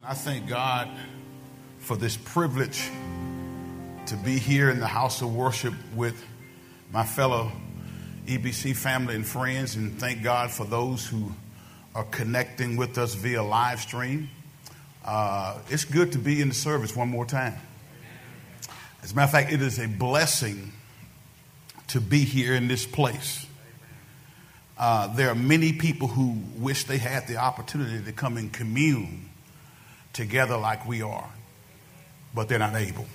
I thank God for this privilege to be here in the house of worship with my fellow EBC family and friends, and thank God for those who are connecting with us via live stream. Uh, it's good to be in the service one more time. As a matter of fact, it is a blessing to be here in this place. Uh, there are many people who wish they had the opportunity to come and commune together like we are, but they're not able.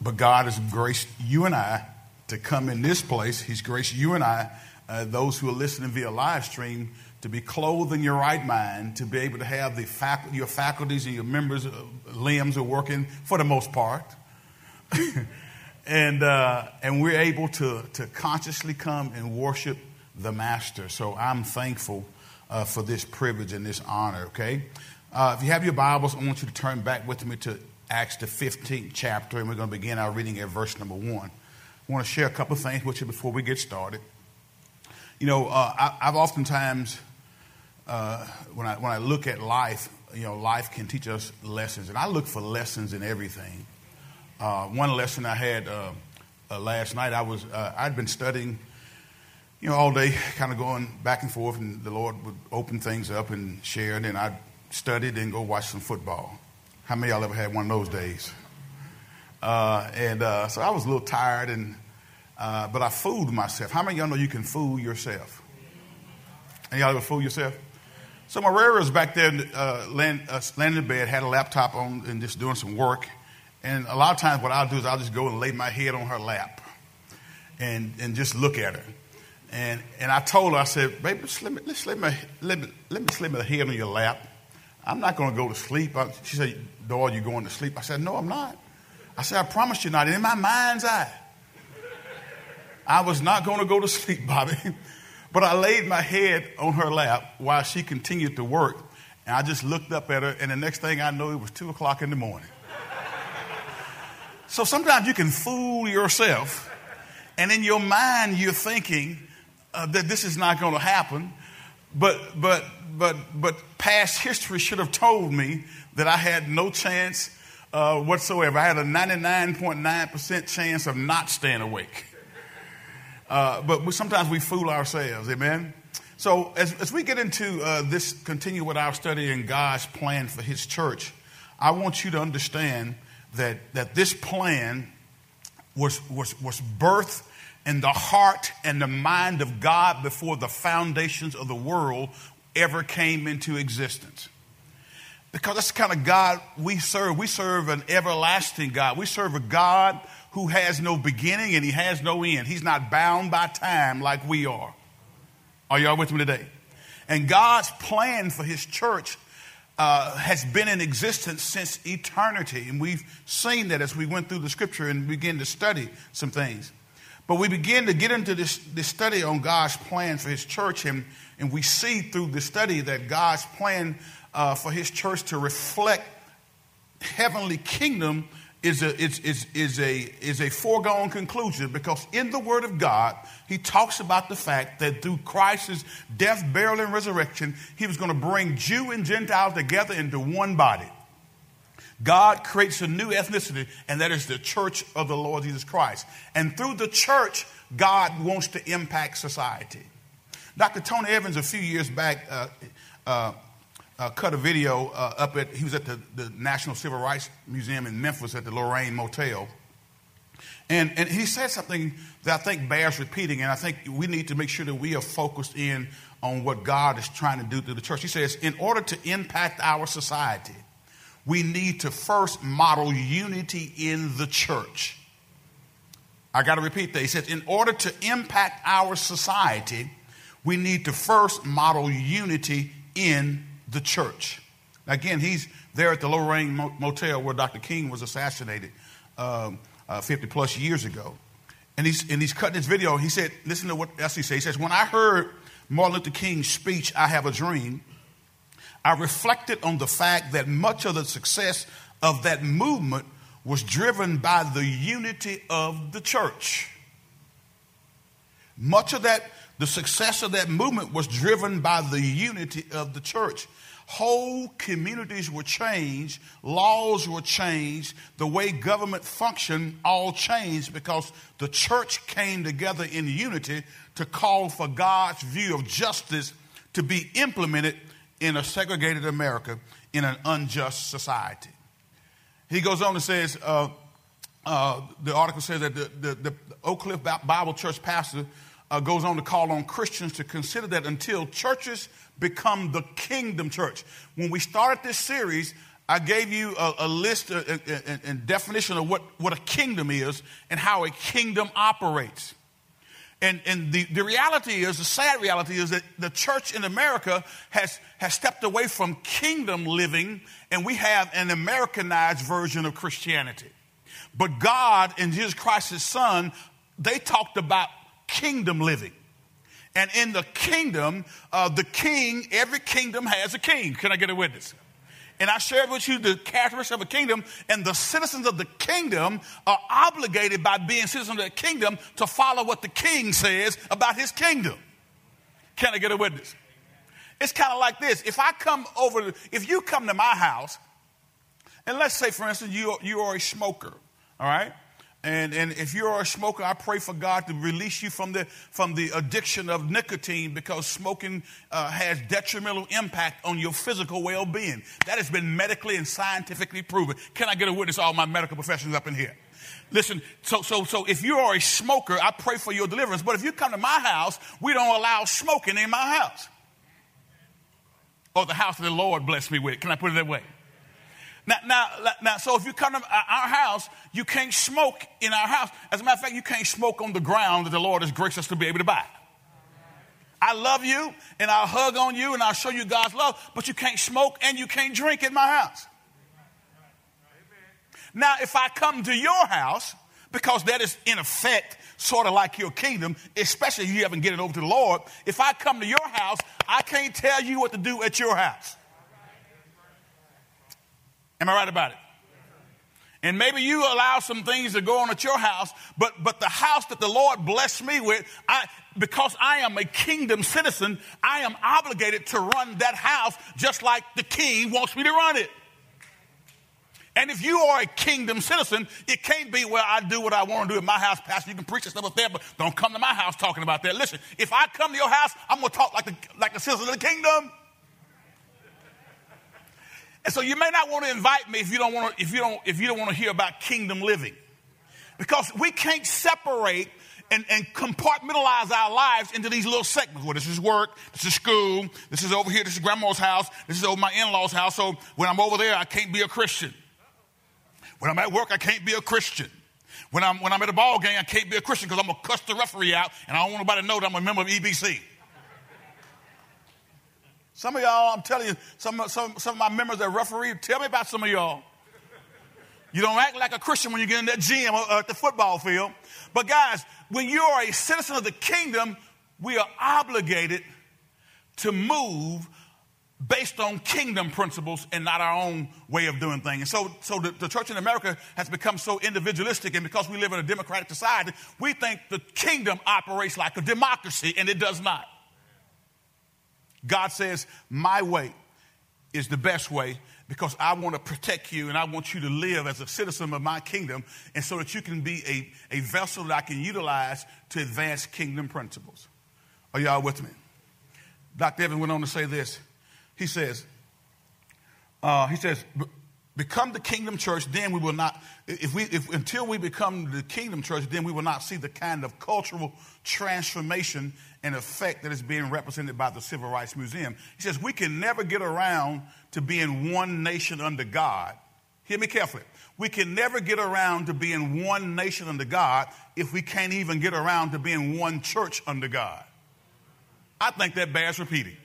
But God has graced you and I to come in this place. He's graced you and I, uh, those who are listening via live stream, to be clothed in your right mind, to be able to have the fac- your faculties and your members' uh, limbs are working for the most part. and, uh, and we're able to, to consciously come and worship the Master. So I'm thankful uh, for this privilege and this honor, okay? Uh, if you have your Bibles, I want you to turn back with me to Acts, the 15th chapter, and we're going to begin our reading at verse number one. I want to share a couple of things with you before we get started. You know, uh, I, have oftentimes, uh, when, I, when I look at life, you know, life can teach us lessons, and I look for lessons in everything. Uh, one lesson I had uh, uh, last night, I was, I'd been studying you know, all day, kind of going back and forth, and the Lord would open things up and share, and then I'd study, then go watch some football. How many y'all ever had one of those days? Uh, and uh, so I was a little tired, and uh, but I fooled myself. How many y'all know you can fool yourself? And y'all ever fool yourself? So my Rara was back there, uh, laying, uh, laying in bed, had a laptop on, and just doing some work. And a lot of times, what I'll do is I'll just go and lay my head on her lap, and and just look at her. And and I told her, I said, "Baby, let me, let me, let me, let me slip my head on your lap." I'm not going to go to sleep. She said, Doyle, you going to sleep? I said, No, I'm not. I said, I promise you not. And in my mind's eye, I was not going to go to sleep, Bobby. But I laid my head on her lap while she continued to work. And I just looked up at her, and the next thing I know, it was 2 o'clock in the morning. so sometimes you can fool yourself, and in your mind, you're thinking uh, that this is not going to happen. But, but, but, but past history should have told me that I had no chance uh, whatsoever. I had a 99.9% chance of not staying awake. Uh, but sometimes we fool ourselves, amen? So as, as we get into uh, this, continue with our study in God's plan for His church, I want you to understand that, that this plan was, was, was birthed in the heart and the mind of God before the foundations of the world ever came into existence. Because that's the kind of God we serve. We serve an everlasting God. We serve a God who has no beginning and he has no end. He's not bound by time like we are. Are y'all with me today? And God's plan for his church uh, has been in existence since eternity. And we've seen that as we went through the scripture and began to study some things. But we begin to get into this, this study on God's plan for His church, and, and we see through the study that God's plan uh, for His church to reflect heavenly kingdom is a, is, is, is, a, is a foregone conclusion because in the Word of God, He talks about the fact that through Christ's death, burial, and resurrection, He was going to bring Jew and Gentile together into one body. God creates a new ethnicity, and that is the church of the Lord Jesus Christ. And through the church, God wants to impact society. Dr. Tony Evans, a few years back, uh, uh, uh, cut a video uh, up at, he was at the, the, National Civil Rights Museum in Memphis at the Lorraine Motel. And, and he said something that I think bears repeating, and I think we need to make sure that we are focused in on what God is trying to do through the church. He says, in order to impact our society, we need to first model unity in the church. I got to repeat that. He says, in order to impact our society, we need to first model unity in the church. Again, he's there at the Lorraine Motel where Dr. King was assassinated um, uh, 50 plus years ago. And he's, and he's cutting this video. He said, listen to what else he says. He says, When I heard Martin Luther King's speech, I Have a Dream, I reflected on the fact that much of the success of that movement was driven by the unity of the church. Much of that, the success of that movement was driven by the unity of the church. whole communities were changed, laws were changed, the way government functioned all changed because the church came together in unity to call for God's view of justice to be implemented in a segregated America in an unjust society. He goes on and says, uh, uh, the article says that the, the, the Oak Cliff Bible Church pastor uh, goes on to call on Christians to consider that until churches become the kingdom church. When we started this series, I gave you a, a list and definition of what, what a kingdom is and how a kingdom operates. And, and the, the reality is, the sad reality is that the church in America has, has stepped away from kingdom living, and we have an Americanized version of Christianity. But God and Jesus Christ, his son, they talked about kingdom living. And in the kingdom, uh, the king, every kingdom has a king. Can I get a witness? And I shared with you the characteristics of a kingdom, and the citizens of the kingdom are obligated by being citizens of the kingdom to follow what the king says about his kingdom. Can I get a witness? It's kind of like this. If I come over, if you come to my house, and let's say, for instance, you, you are a smoker, all right? And, and if you're a smoker, I pray for God to release you from the, from the addiction of nicotine because smoking uh, has detrimental impact on your physical well being. That has been medically and scientifically proven. Can I get a witness, all my medical professionals up in here? Listen, so, so, so if you are a smoker, I pray for your deliverance. But if you come to my house, we don't allow smoking in my house. Or the house that the Lord blessed me with. Can I put it that way? Now, now, now, so if you come to uh, our house, you can't smoke in our house. As a matter of fact, you can't smoke on the ground that the Lord has graced us to be able to buy. I love you and I'll hug on you and I'll show you God's love, but you can't smoke and you can't drink in my house. Now, if I come to your house, because that is in effect sort of like your kingdom, especially if you haven't given over to the Lord, if I come to your house, I can't tell you what to do at your house. Am I right about it? And maybe you allow some things to go on at your house, but, but the house that the Lord blessed me with, I, because I am a kingdom citizen, I am obligated to run that house just like the king wants me to run it. And if you are a kingdom citizen, it can't be, well, I do what I want to do at my house, Pastor. You can preach and stuff up there, but don't come to my house talking about that. Listen, if I come to your house, I'm going to talk like the, like the citizen of the kingdom. And so you may not want to invite me if you don't want to, if you don't, if you don't want to hear about kingdom living. Because we can't separate and, and, compartmentalize our lives into these little segments. Well, this is work, this is school, this is over here, this is grandma's house, this is over my in-laws' house. So when I'm over there, I can't be a Christian. When I'm at work, I can't be a Christian. When I'm, when I'm at a ball game, I can't be a Christian because I'm going to cuss the referee out and I don't want nobody to know that I'm a member of EBC. Some of y'all, I'm telling you, some, some, some of my members that referee, tell me about some of y'all. You don't act like a Christian when you get in that gym or at the football field. But guys, when you are a citizen of the kingdom, we are obligated to move based on kingdom principles and not our own way of doing things. And so, so the, the, church in America has become so individualistic, and because we live in a democratic society, we think the kingdom operates like a democracy, and it does not. God says, My way is the best way because I want to protect you and I want you to live as a citizen of my kingdom, and so that you can be a, a vessel that I can utilize to advance kingdom principles. Are y'all with me? Dr. Evans went on to say this. He says, uh, he says, become the kingdom church, then we will not, if we, if, until we become the kingdom church, then we will not see the kind of cultural transformation and effect that is being represented by the Civil Rights Museum. He says, we can never get around to being one nation under God. Hear me carefully. We can never get around to being one nation under God if we can't even get around to being one church under God. I think that bears repeating.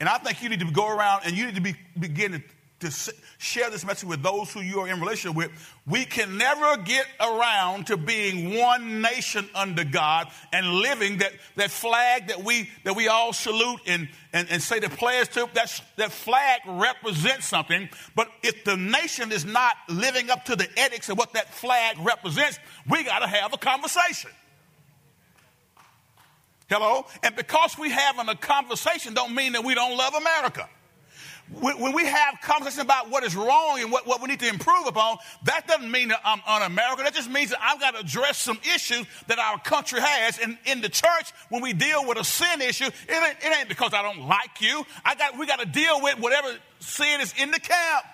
And I think you need to go around and you need to be, begin to to share this message with those who you are in relationship with. We can never get around to being one nation under God and living that, that flag that we, that we all salute and, and, and say the players to. That, that flag represents something. But if the nation is not living up to the ethics of what that flag represents, we got to have a conversation. Hello? And because we having a conversation don't mean that we don't love America. When we have conversation about what is wrong and what, what we need to improve upon, that doesn't mean that I'm un-American. That just means that I've got to address some issues that our country has. And in the church, when we deal with a sin issue, it ain't, it ain't because I don't like you. I got, we got to deal with whatever sin is in the camp.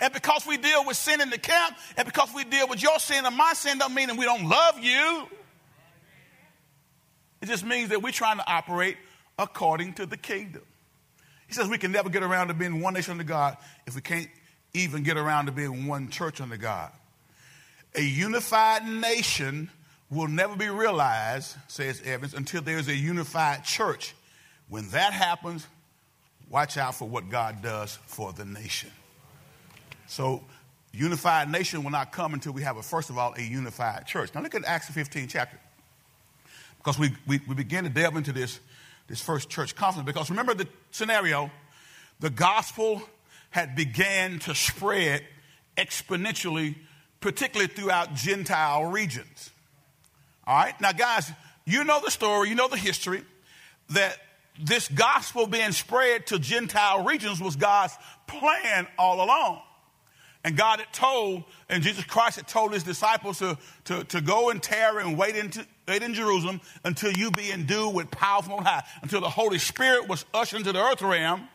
And because we deal with sin in the camp, and because we deal with your sin and my sin, don't mean that we don't love you. It just means that we're trying to operate according to the kingdom. He says we can never get around to being one nation under God if we can't even get around to being one church under God. A unified nation will never be realized, says Evans, until there's a unified church. When that happens, watch out for what God does for the nation. So, unified nation will not come until we have, a, first of all, a unified church. Now, look at Acts 15 chapter. Because we, we, we begin to delve into this, this first church conference. Because remember the scenario the gospel had began to spread exponentially, particularly throughout Gentile regions. All right? Now, guys, you know the story, you know the history that this gospel being spread to Gentile regions was God's plan all along. And God had told, and Jesus Christ had told his disciples to, to, to go and tarry and wait, into, wait in Jerusalem until you be endued with power from on high, until the Holy Spirit was ushered into the earth realm.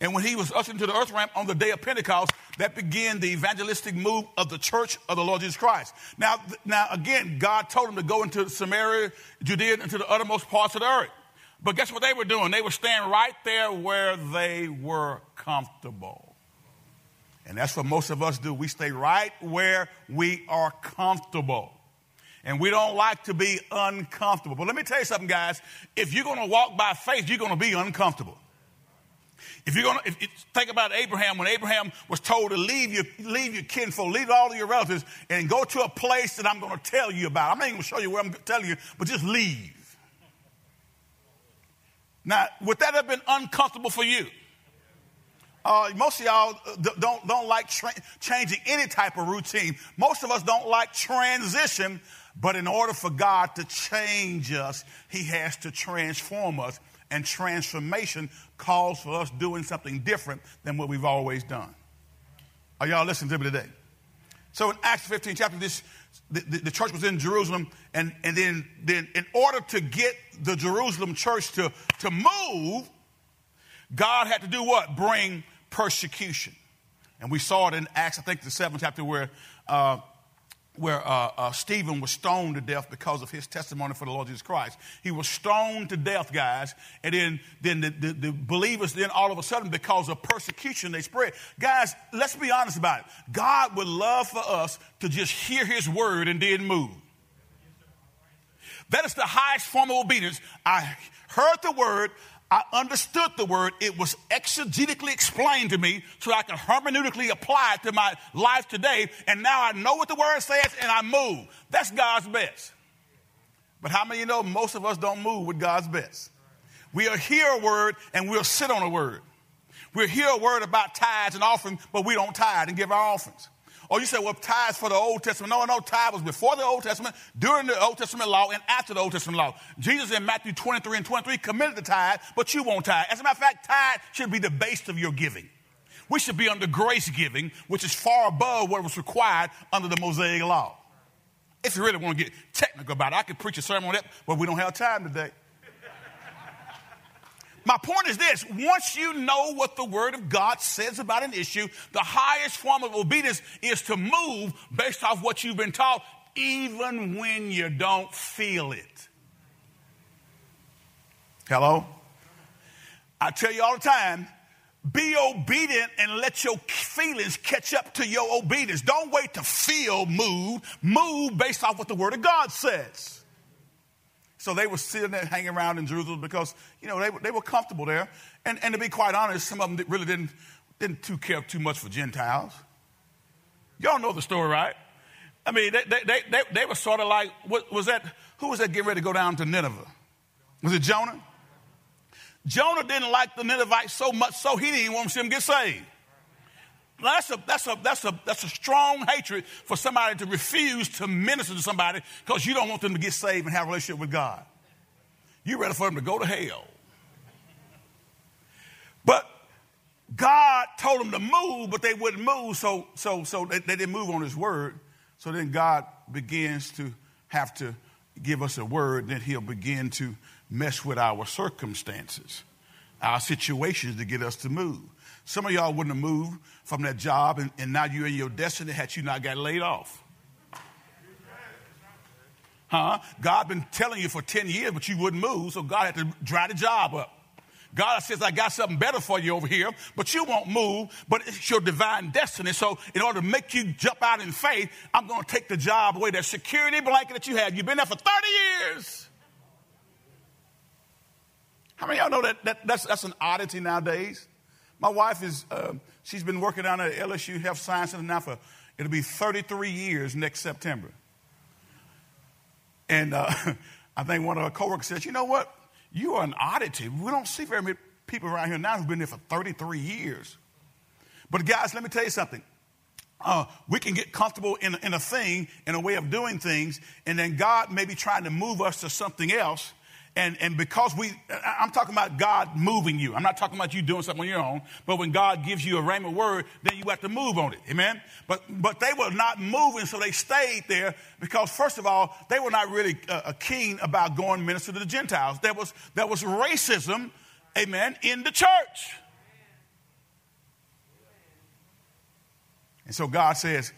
And when he was ushered into the earth realm on the day of Pentecost, that began the evangelistic move of the church of the Lord Jesus Christ. Now, now again, God told him to go into Samaria, Judea, into the uttermost parts of the earth. But guess what they were doing? They were staying right there where they were comfortable. And that's what most of us do. We stay right where we are comfortable. And we don't like to be uncomfortable. But let me tell you something, guys. If you're going to walk by faith, you're going to be uncomfortable. If you're going to think about Abraham, when Abraham was told to leave your, leave your kinfolk, leave all of your relatives, and go to a place that I'm going to tell you about. I'm not even going to show you where I'm telling you, but just leave. Now, would that have been uncomfortable for you? Uh, most of y'all uh, don't, don't like tra- changing any type of routine. Most of us don't like transition, but in order for God to change us, He has to transform us. And transformation calls for us doing something different than what we've always done. Are y'all listening to me today? So in Acts 15 chapter, this the, the, the, church was in Jerusalem, and, and then, then in order to get the Jerusalem church to, to move, God had to do what? Bring persecution. And we saw it in Acts, I think the seventh chapter, where, uh, where uh, uh, Stephen was stoned to death because of his testimony for the Lord Jesus Christ. He was stoned to death, guys. And then, then the, the, the believers, then all of a sudden, because of persecution, they spread. Guys, let's be honest about it. God would love for us to just hear his word and then move. That is the highest form of obedience. I heard the word, I understood the word. It was exegetically explained to me so I can hermeneutically apply it to my life today. And now I know what the word says and I move. That's God's best. But how many you know most of us don't move with God's best? We'll hear a word and we'll sit on a word. We'll hear a word about tithes and offerings, but we don't tithe and give our offerings. Or you say, well, tithes for the Old Testament. No, no, tithe was before the Old Testament, during the Old Testament law, and after the Old Testament law. Jesus in Matthew 23 and 23 committed the tithe, but you won't tithe. As a matter of fact, tithe should be the base of your giving. We should be under grace giving, which is far above what was required under the Mosaic law. If you really want to get technical about it, I could preach a sermon on that, but we don't have time today. My point is this once you know what the Word of God says about an issue, the highest form of obedience is to move based off what you've been taught, even when you don't feel it. Hello? I tell you all the time be obedient and let your feelings catch up to your obedience. Don't wait to feel moved. Move based off what the Word of God says. So they were sitting there hanging around in Jerusalem because, you know, they, they were comfortable there. And, and to be quite honest, some of them really didn't, didn't too care too much for Gentiles. Y'all know the story, right? I mean, they, they, they, they were sort of like, what was that? Who was that getting ready to go down to Nineveh? Was it Jonah? Jonah didn't like the Ninevites so much so he didn't even want to see them get saved. That's a, that's, a, that's, a, that's a strong hatred for somebody to refuse to minister to somebody because you don't want them to get saved and have a relationship with God. You're ready for them to go to hell. But God told them to move, but they wouldn't move, so, so, so they, they didn't move on his word. So then God begins to have to give us a word, then he'll begin to mess with our circumstances, our situations to get us to move. Some of y'all wouldn't have moved from that job, and, and now you're in your destiny had you not got laid off. Huh? God been telling you for 10 years, but you wouldn't move, so God had to dry the job up. God says, I got something better for you over here, but you won't move, but it's your divine destiny. So, in order to make you jump out in faith, I'm going to take the job away, that security blanket that you had. You've been there for 30 years. How many of y'all know that, that that's, that's an oddity nowadays? My wife is, uh, she's been working down at LSU Health Sciences now for, it'll be 33 years next September. And uh, I think one of her coworkers said, you know what? You are an oddity. We don't see very many people around here now who've been there for 33 years. But guys, let me tell you something. Uh, we can get comfortable in, in a thing, in a way of doing things, and then God may be trying to move us to something else, and, and because we, I'm talking about God moving you. I'm not talking about you doing something on your own. But when God gives you a rhema word, then you have to move on it. Amen? But, but they were not moving, so they stayed there because, first of all, they were not really uh, keen about going minister to the Gentiles. There was, there was racism, amen, in the church. And so God says,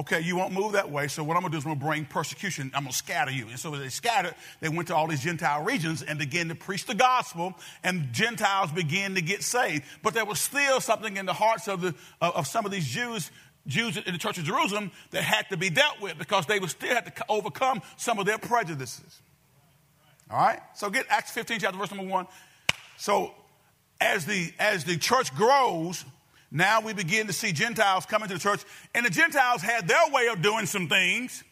Okay, you won't move that way. So what I'm going to do is I'm going to bring persecution. I'm going to scatter you. And so as they scattered, they went to all these Gentile regions and began to preach the gospel, and Gentiles began to get saved. But there was still something in the hearts of the of some of these Jews. Jews in the Church of Jerusalem that had to be dealt with because they would still have to overcome some of their prejudices. All right? So get Acts 15, chapter verse number one. So as the as the church grows, now we begin to see Gentiles coming to the church, and the Gentiles had their way of doing some things,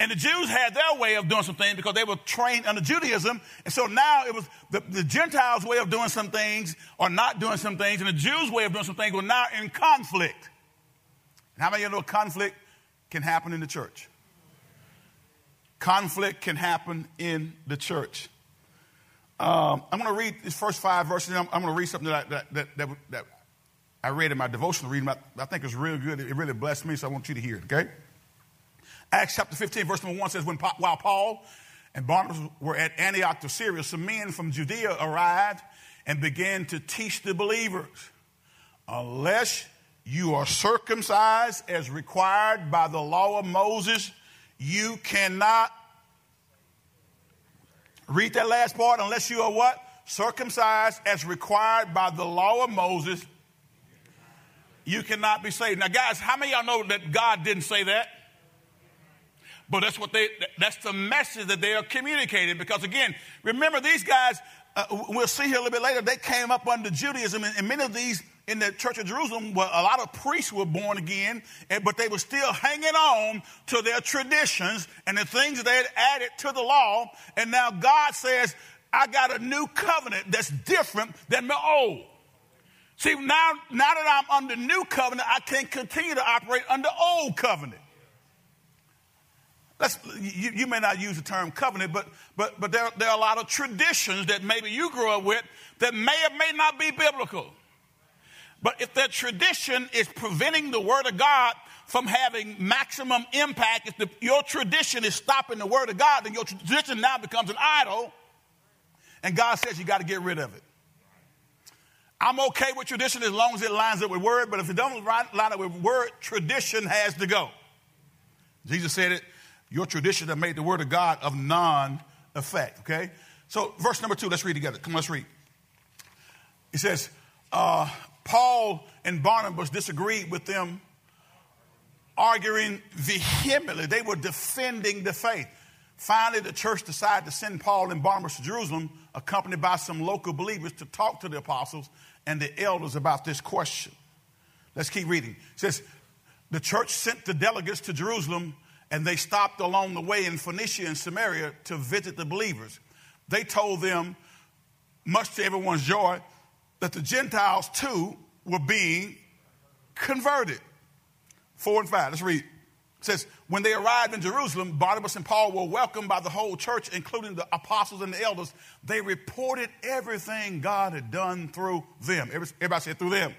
and the Jews had their way of doing some things because they were trained under Judaism. And so now it was the, the Gentiles' way of doing some things or not doing some things, and the Jews' way of doing some things were now in conflict. And how many of you know conflict can happen in the church? Conflict can happen in the church. Um, I'm going to read these first five verses. I'm, I'm going to read something that, that, that, that, that I read in my devotional reading. I think it's real good. It really blessed me, so I want you to hear it, okay? Acts chapter 15, verse number 1 says, when, While Paul and Barnabas were at Antioch of Syria, some men from Judea arrived and began to teach the believers, unless you are circumcised as required by the law of Moses, you cannot read that last part unless you are what? Circumcised as required by the law of Moses, you cannot be saved. Now, guys, how many y'all know that God didn't say that? But that's what they, that's the message that they are communicating. Because again, remember these guys, uh, we'll see here a little bit later, they came up under Judaism, and, and many of these in the church of Jerusalem, well, a lot of priests were born again, and, but they were still hanging on to their traditions and the things that they had added to the law. And now God says, I got a new covenant that's different than the old. See, now, now that I'm under new covenant, I can't continue to operate under old covenant. You, you, may not use the term covenant, but, but, but there, there are a lot of traditions that maybe you grew up with that may or may not be biblical. But if that tradition is preventing the Word of God from having maximum impact, if the, your tradition is stopping the Word of God, then your tradition now becomes an idol, and God says you got to get rid of it. I'm okay with tradition as long as it lines up with word, but if it doesn't line up with word, tradition has to go. Jesus said it, your tradition have made the word of God of non effect, okay? So, verse number two, let's read together. Come on, let's read. He says, uh, Paul and Barnabas disagreed with them, arguing vehemently. They were defending the faith. Finally, the church decided to send Paul and Barnabas to Jerusalem, accompanied by some local believers, to talk to the apostles and the elders about this question. Let's keep reading. It says, The church sent the delegates to Jerusalem, and they stopped along the way in Phoenicia and Samaria to visit the believers. They told them, much to everyone's joy, that the Gentiles too were being converted. Four and five, let's read. It says, when they arrived in Jerusalem, Barnabas and Paul were welcomed by the whole church, including the apostles and the elders. They reported everything God had done through them. Everybody said through them.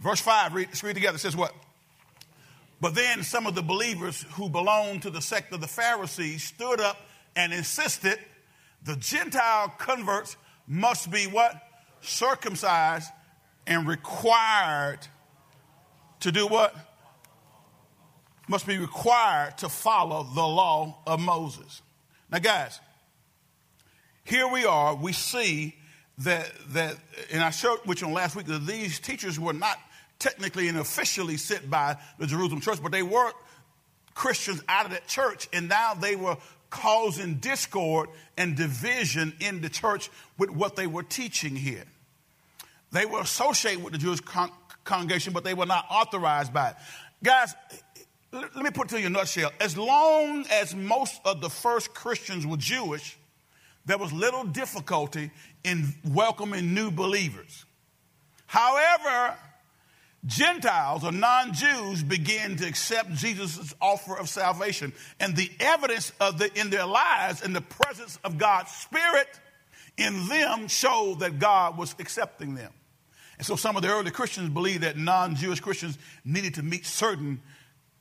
Verse 5, read, let's read together. It says what? But then some of the believers who belonged to the sect of the Pharisees stood up and insisted the Gentile converts must be what? Circumcised and required to do what? Must be required to follow the law of Moses. Now, guys, here we are. We see that that, and I showed which on last week that these teachers were not technically and officially sent by the Jerusalem church, but they were Christians out of that church, and now they were causing discord and division in the church with what they were teaching here. They were associated with the Jewish con- congregation, but they were not authorized by it. Guys, let me put it to you in a nutshell. As long as most of the first Christians were Jewish, there was little difficulty in welcoming new believers. However, Gentiles or non Jews began to accept Jesus' offer of salvation. And the evidence of the, in their lives and the presence of God's Spirit in them showed that God was accepting them. And so some of the early Christians believed that non Jewish Christians needed to meet certain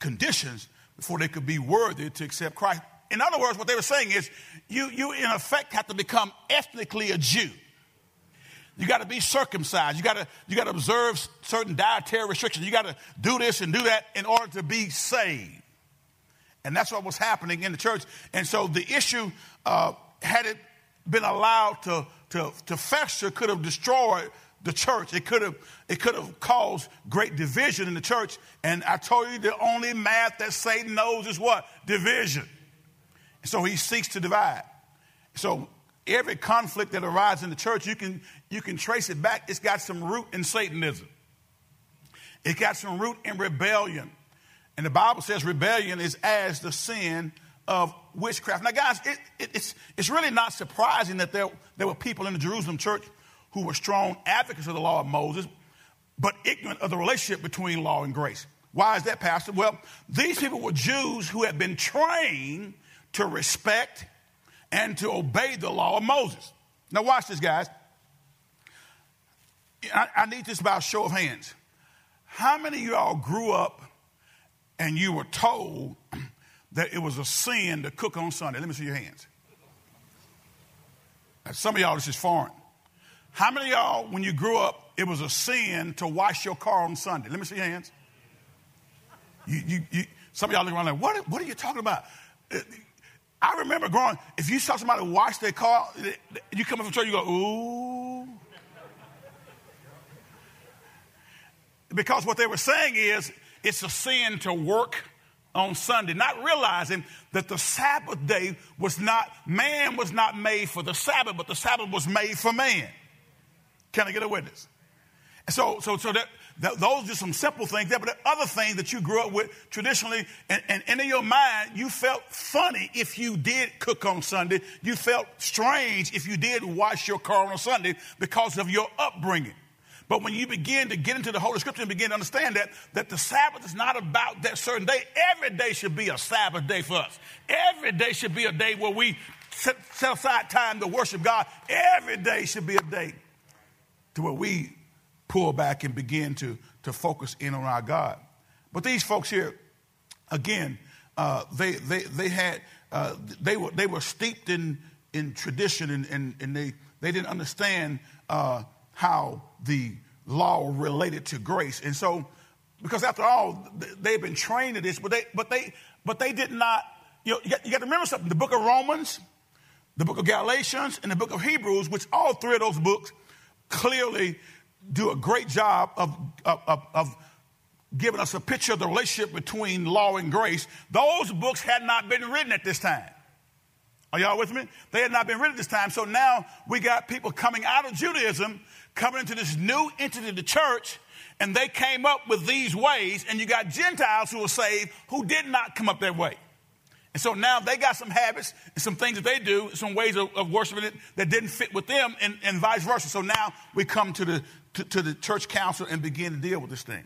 conditions before they could be worthy to accept Christ. In other words, what they were saying is you, you in effect, have to become ethnically a Jew. You got to be circumcised. You got to you got to observe certain dietary restrictions. You got to do this and do that in order to be saved. And that's what was happening in the church. And so the issue, uh, had it been allowed to, to, to fester, could have destroyed the church. It could have it could have caused great division in the church. And I told you the only math that Satan knows is what? Division. So he seeks to divide. So every conflict that arises in the church, you can, you can trace it back. It's got some root in Satanism. It got some root in rebellion. And the Bible says rebellion is as the sin of witchcraft. Now, guys, it, it, it's, it's really not surprising that there, there were people in the Jerusalem church who were strong advocates of the law of Moses, but ignorant of the relationship between law and grace. Why is that, Pastor? Well, these people were Jews who had been trained to respect and to obey the law of Moses. Now, watch this, guys. I, I need this by a show of hands. How many of y'all grew up and you were told that it was a sin to cook on Sunday? Let me see your hands. Now, some of y'all, this is foreign. How many of y'all, when you grew up, it was a sin to wash your car on Sunday? Let me see your hands. You, you, you, some of y'all look around like, what, what are you talking about? Uh, I remember growing, if you saw somebody wash their car, you come up from church, you go, ooh. Because what they were saying is, it's a sin to work on Sunday, not realizing that the Sabbath day was not, man was not made for the Sabbath, but the Sabbath was made for man. Can I get a witness? So, so, so that, that, those are some simple things there, but the other thing that you grew up with traditionally, and, and, and in your mind, you felt funny if you did cook on Sunday. You felt strange if you did wash your car on Sunday because of your upbringing. But when you begin to get into the Holy Scripture and begin to understand that, that the Sabbath is not about that certain day, every day should be a Sabbath day for us. Every day should be a day where we set, set aside time to worship God. Every day should be a day to where we pull back and begin to, to focus in on our God. But these folks here, again, uh, they, they, they had, uh, they, were, they were steeped in, in tradition and, and, and they, they didn't understand uh, how the law related to grace. And so, because after all, they've been trained to this, but they, but they, but they did not, you know, you got, you got to remember something. The book of Romans, the book of Galatians, and the book of Hebrews, which all three of those books clearly do a great job of, of, of, giving us a picture of the relationship between law and grace. Those books had not been written at this time. Are y'all with me? They had not been written at this time. So now we got people coming out of Judaism, coming into this new entity, the church, and they came up with these ways, and you got Gentiles who were saved who did not come up that way. And so now they got some habits and some things that they do, some ways of, of worshiping it that didn't fit with them, and, and vice versa. So now we come to the to, to the church council and begin to deal with this thing.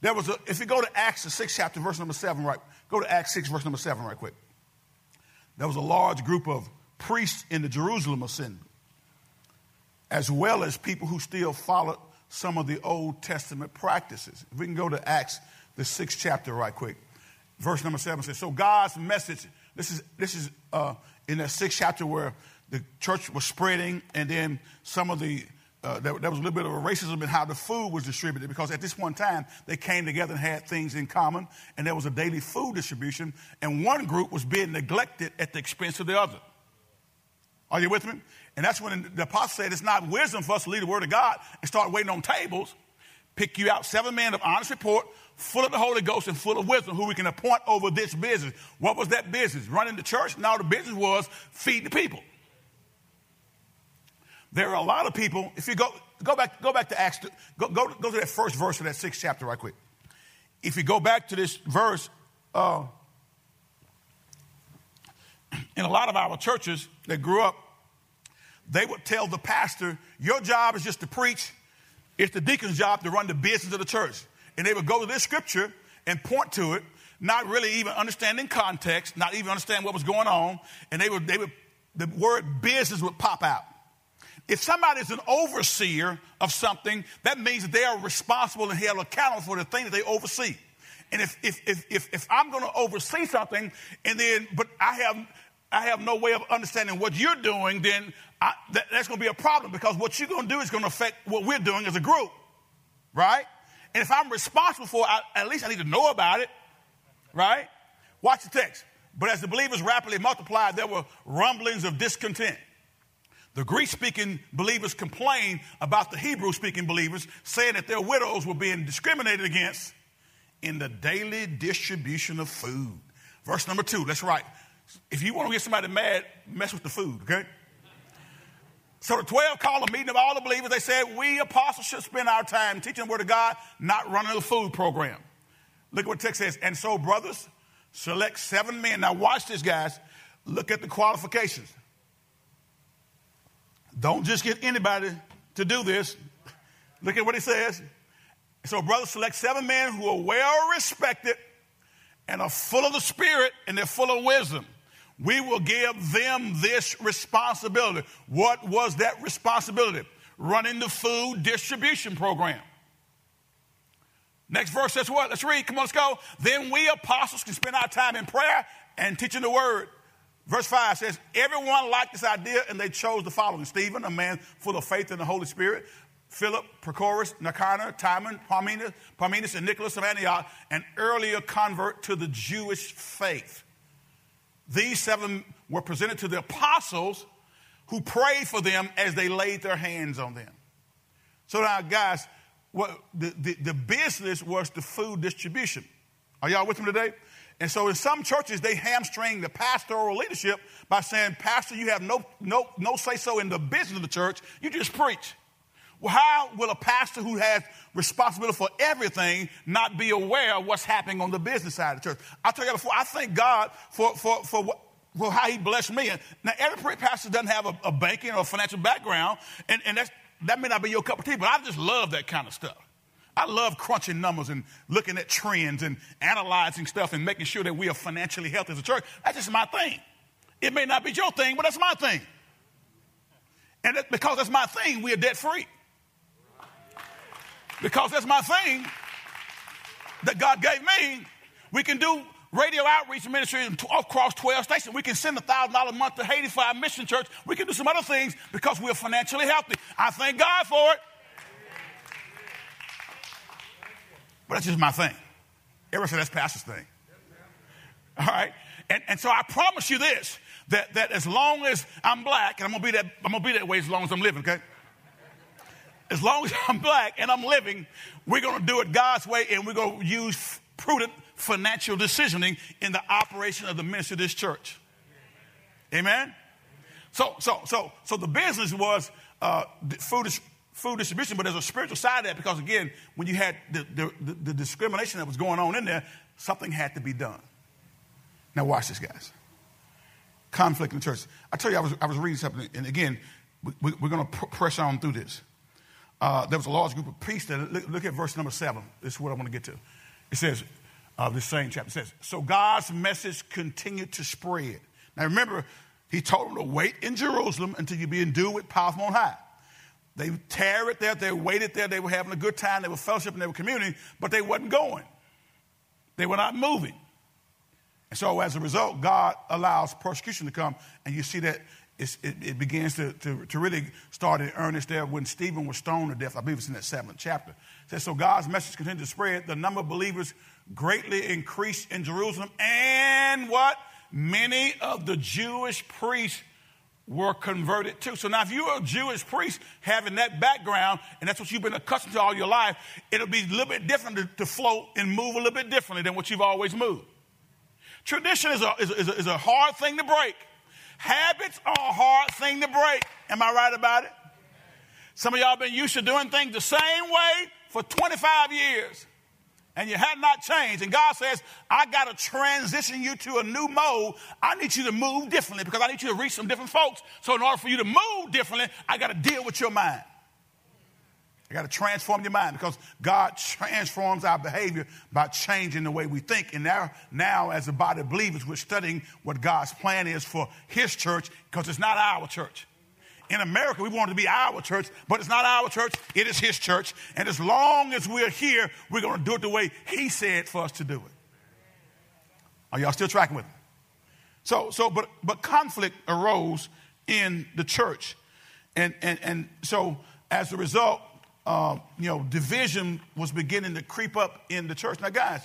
There was a, if you go to Acts, the sixth chapter, verse number seven, right? Go to Acts 6, verse number seven, right quick. There was a large group of priests in the Jerusalem assembly, as well as people who still followed some of the Old Testament practices. If we can go to Acts, the sixth chapter, right quick. Verse number seven says, So God's message, this is, this is uh, in the sixth chapter where the church was spreading, and then some of the uh, there, there, was a little bit of a racism in how the food was distributed because at this in time they came together and had things in common and there was a daily food distribution and one group was being neglected at the expense of the other. Are you with me? And that's when the apostle said it's not wisdom for us to lead the word of god and start waiting on tables pick you out seven men of honest report full of the holy ghost and full of wisdom who we can appoint over this business what was that business running the church now the business was feed the people there are a lot of people, if you go, go back, go back to Acts, go, go, go to that first verse of that sixth chapter right quick. If you go back to this verse, uh, in a lot of our churches that grew up, they would tell the pastor, Your job is just to preach. It's the deacon's job to run the business of the church. And they would go to this scripture and point to it, not really even understanding context, not even understanding what was going on. And they would, they would, the word business would pop out. If somebody is an overseer of something, that means that they are responsible and held accountable for the thing that they oversee. And if, if, if, if, if I'm going to oversee something and then, but I have, I have no way of understanding what you're doing, then I, that, that's going to be a problem because what you're going to do is going to affect what we're doing as a group, right? And if I'm responsible for it, I, at least I need to know about it, right? Watch the text. But as the believers rapidly multiplied, there were rumblings of discontent. The Greek speaking believers complained about the Hebrew speaking believers, saying that their widows were being discriminated against in the daily distribution of food. Verse number two, let's right. If you want to get somebody mad, mess with the food, okay? So the 12 called a meeting of all the believers. They said, We apostles should spend our time teaching the word of God, not running the food program. Look at what text says. And so, brothers, select seven men. Now, watch this, guys. Look at the qualifications. Don't just get anybody to do this. Look at what he says. So, brothers, select seven men who are well respected and are full of the Spirit and they're full of wisdom. We will give them this responsibility. What was that responsibility? Running the food distribution program. Next verse says what? Let's read. Come on, let's go. Then we apostles can spend our time in prayer and teaching the word. Verse 5 says, Everyone liked this idea and they chose the following Stephen, a man full of faith in the Holy Spirit, Philip, Prochorus, Nicanor, Timon, Parmenas, Parmenas, and Nicholas of Antioch, an earlier convert to the Jewish faith. These seven were presented to the apostles who prayed for them as they laid their hands on them. So now, guys, what the, the, the business was the food distribution. Are y'all with me today? And so in some churches, they hamstring the pastoral leadership by saying, Pastor, you have no, no, no say so in the business of the church. You just preach. How will a pastor who has responsibility for everything not be aware of what's happening on the business side of the church? I tell you before, I thank God for, for, for, what, for how he blessed me. Now, every pastor doesn't have a, a banking or financial background, and, and that may not be your cup of tea, but I just love that kind of stuff. I love crunching numbers and looking at trends and analyzing stuff and making sure that we are financially healthy as a church. That's just my thing. It may not be your thing, but that's my thing. And because that's my thing, we are debt free. Because that's my thing that God gave me, we can do radio outreach ministry across 12 stations. We can send a $1,000 a month to Haiti for our mission church. We can do some other things because we're financially healthy. I thank God for it. But that's just my thing. Everybody say that's pastor's thing. All right? And, and so I promise you this that, that as long as I'm black, and I'm gonna be that I'm gonna be that way as long as I'm living, okay? As long as I'm black and I'm living, we're gonna do it God's way and we're gonna use prudent financial decisioning in the operation of the ministry of this church. Amen? So so so so the business was uh, food food distribution, but there's a spiritual side of that because, again, when you had the, the, the, the discrimination that was going on in there, something had to be done. Now, watch this, guys. Conflict in the church. I tell you, I was, I was reading something, and again, we, are going to pr- press on through this. Uh, there was a large group of priests. That, look, look, at verse number seven. This is what I want to get to. It says, uh, this same chapter says, So God's message continued to spread. Now remember, he told them to wait in Jerusalem until you be endued with power from on high. They tarried there, they waited there, they were having a good time, they were fellowship, they were communing, but they wasn't going. They were not moving. And so as a result, God allows persecution to come, and you see that it, it, begins to, to, to, really start in earnest there when Stephen was stoned to death. I believe it's in that seventh chapter. It says, so God's message continued to spread. The number of believers greatly increased in Jerusalem, and what? Many of the Jewish priests were converted too. So now, if you're a Jewish priest having that background, and that's what you've been accustomed to all your life, it'll be a little bit different to, to float and move a little bit differently than what you've always moved. Tradition is a, is, a, is a hard thing to break. Habits are a hard thing to break. Am I right about it? Some of y'all been used to doing things the same way for 25 years and you had not changed. And God says, I got to transition you to a new mode. I need you to move differently because I need you to reach some different folks. So, in order for you to move differently, I got to deal with your mind. I got to transform your mind because God transforms our behavior by changing the way we think. And now, now, as a body of believers, we're studying what God's plan is for His church because it's not our church. In America, we want it to be our church, but it's not our church, it is his church. And as long as we're here, we're going to do it the way he said for us to do it. Are y'all still tracking with me? So, so but, but conflict arose in the church. And, and, and so as a result, uh, you know, division was beginning to creep up in the church. Now, guys,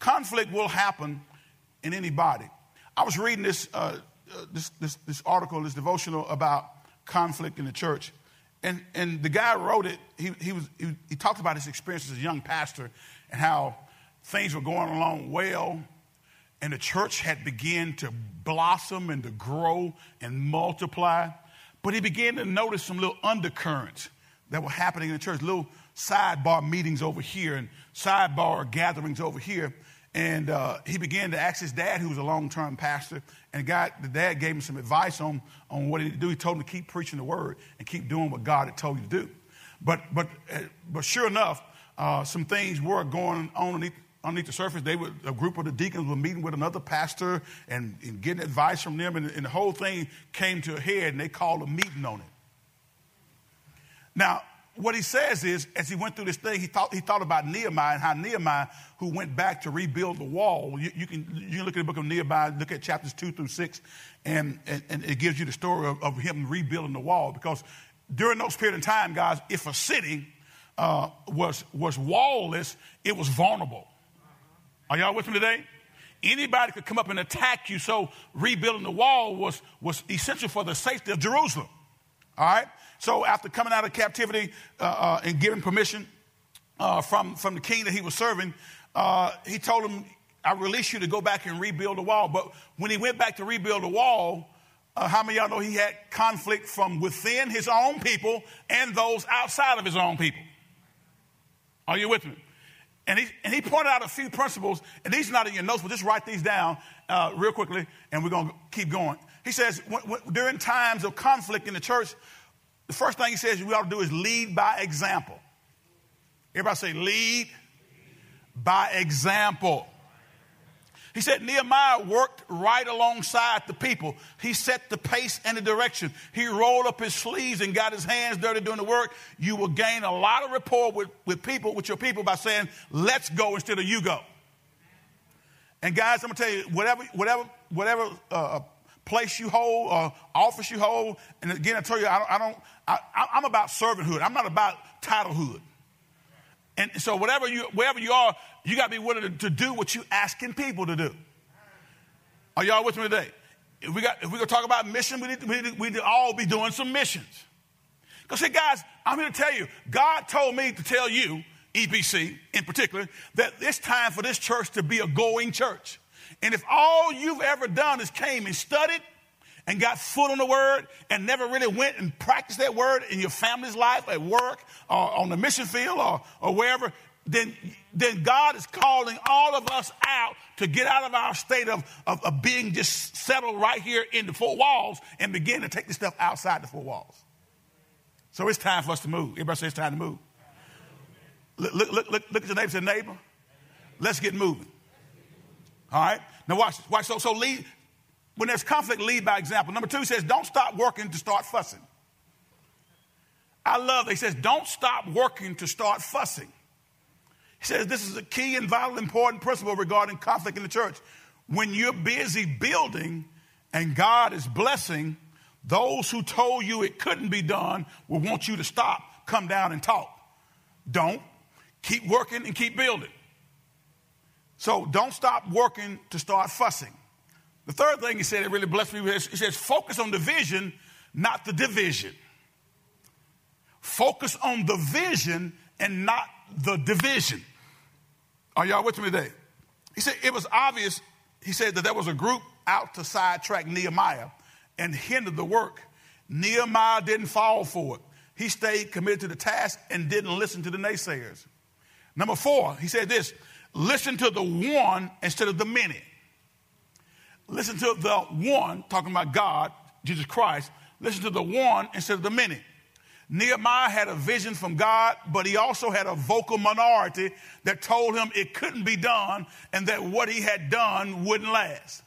conflict will happen in any body. I was reading this, uh, uh this, this, this article, this devotional about conflict in the church. And, and the guy wrote it, he, he, was, he, he talked about his experience as a young pastor and how things were going along well and the church had begun to blossom and to grow and multiply. But he began to notice some little undercurrents that were happening in the church, little sidebar meetings over here and sidebar gatherings over here. And uh, he began to ask his dad, who was a long term pastor, and the dad gave him some advice on, on what he to do. He told him to keep preaching the word and keep doing what God had told you to do. But, but, uh, but sure enough, uh, some things were going on underneath, underneath the surface. They were, a group of the deacons were meeting with another pastor and, and getting advice from them, and, and the whole thing came to a head, and they called a meeting on it. Now, what he says is, as he went through this thing, he thought, he thought about Nehemiah and how Nehemiah, who went back to rebuild the wall, you, you can, you look at the book of Nehemiah, look at chapters two through six, and, and, and it gives you the story of, of, him rebuilding the wall. Because during those period of time, guys, if a city uh, was, was wallless, it was vulnerable. Are y'all with me today? Anybody could come up and attack you, so rebuilding the wall was, was essential for the safety of Jerusalem. All right? So after coming out of captivity uh, uh, and giving permission uh, from, from the king that he was serving, uh, he told him, I release you to go back and rebuild the wall. But when he went back to rebuild the wall, uh, how many of y'all know he had conflict from within his own people and those outside of his own people? Are you with me? And he, and he pointed out a few principles, and these are not in your notes, but just write these down uh, real quickly, and we're going to keep going. He says, during times of conflict in the church, the first thing he says we ought to do is lead by example. Everybody say, lead by example. He said Nehemiah worked right alongside the people. He set the pace and the direction. He rolled up his sleeves and got his hands dirty doing the work. You will gain a lot of rapport with, with people, with your people by saying, let's go instead of you go. And guys, I'm gonna tell you, whatever, whatever, whatever uh, place you hold or office you hold. And again, I tell you, I don't, I don't I, am about servanthood. I'm not about titlehood. And so whatever you, wherever you are, you got to be willing to, to, do what you're asking people to do. Are y'all with me today? If we got, if we're going to talk about mission, we need, to, we, need to, we need to all be doing some missions. Because see, guys, I'm here to tell you, God told me to tell you, EBC in particular, that it's time for this church to be a going church. And if all you've ever done is came and studied and got foot on the word and never really went and practiced that word in your family's life, at work, or on the mission field, or, or wherever, then, then God is calling all of us out to get out of our state of, of, of being just settled right here in the four walls and begin to take the stuff outside the four walls. So it's time for us to move. Everybody say it's time to move. Look, look, look, look, at your neighbor say, neighbor, let's get moving. All right? Now watch. Watch. So, so lead, when there's conflict, lead by example. Number two says, don't stop working to start fussing. I love. He says, don't stop working to start fussing. He says this is a key and vital important principle regarding conflict in the church. When you're busy building and God is blessing, those who told you it couldn't be done will want you to stop, come down and talk. Don't. Keep working and keep building. So don't stop working to start fussing. The third thing he said, it really blessed me, was he says, focus on the vision, not the division. Focus on the vision and not the division. Are y'all with me today? He said it was obvious, he said that there was a group out to sidetrack Nehemiah and hinder the work. Nehemiah didn't fall for it. He stayed committed to the task and didn't listen to the naysayers. Number four, he said this listen to the one instead of the many. Listen to the one, talking about God, Jesus Christ. Listen to the one instead of the many. Nehemiah had a vision from God, but he also had a vocal minority that told him it couldn't be done and that what he had done wouldn't last.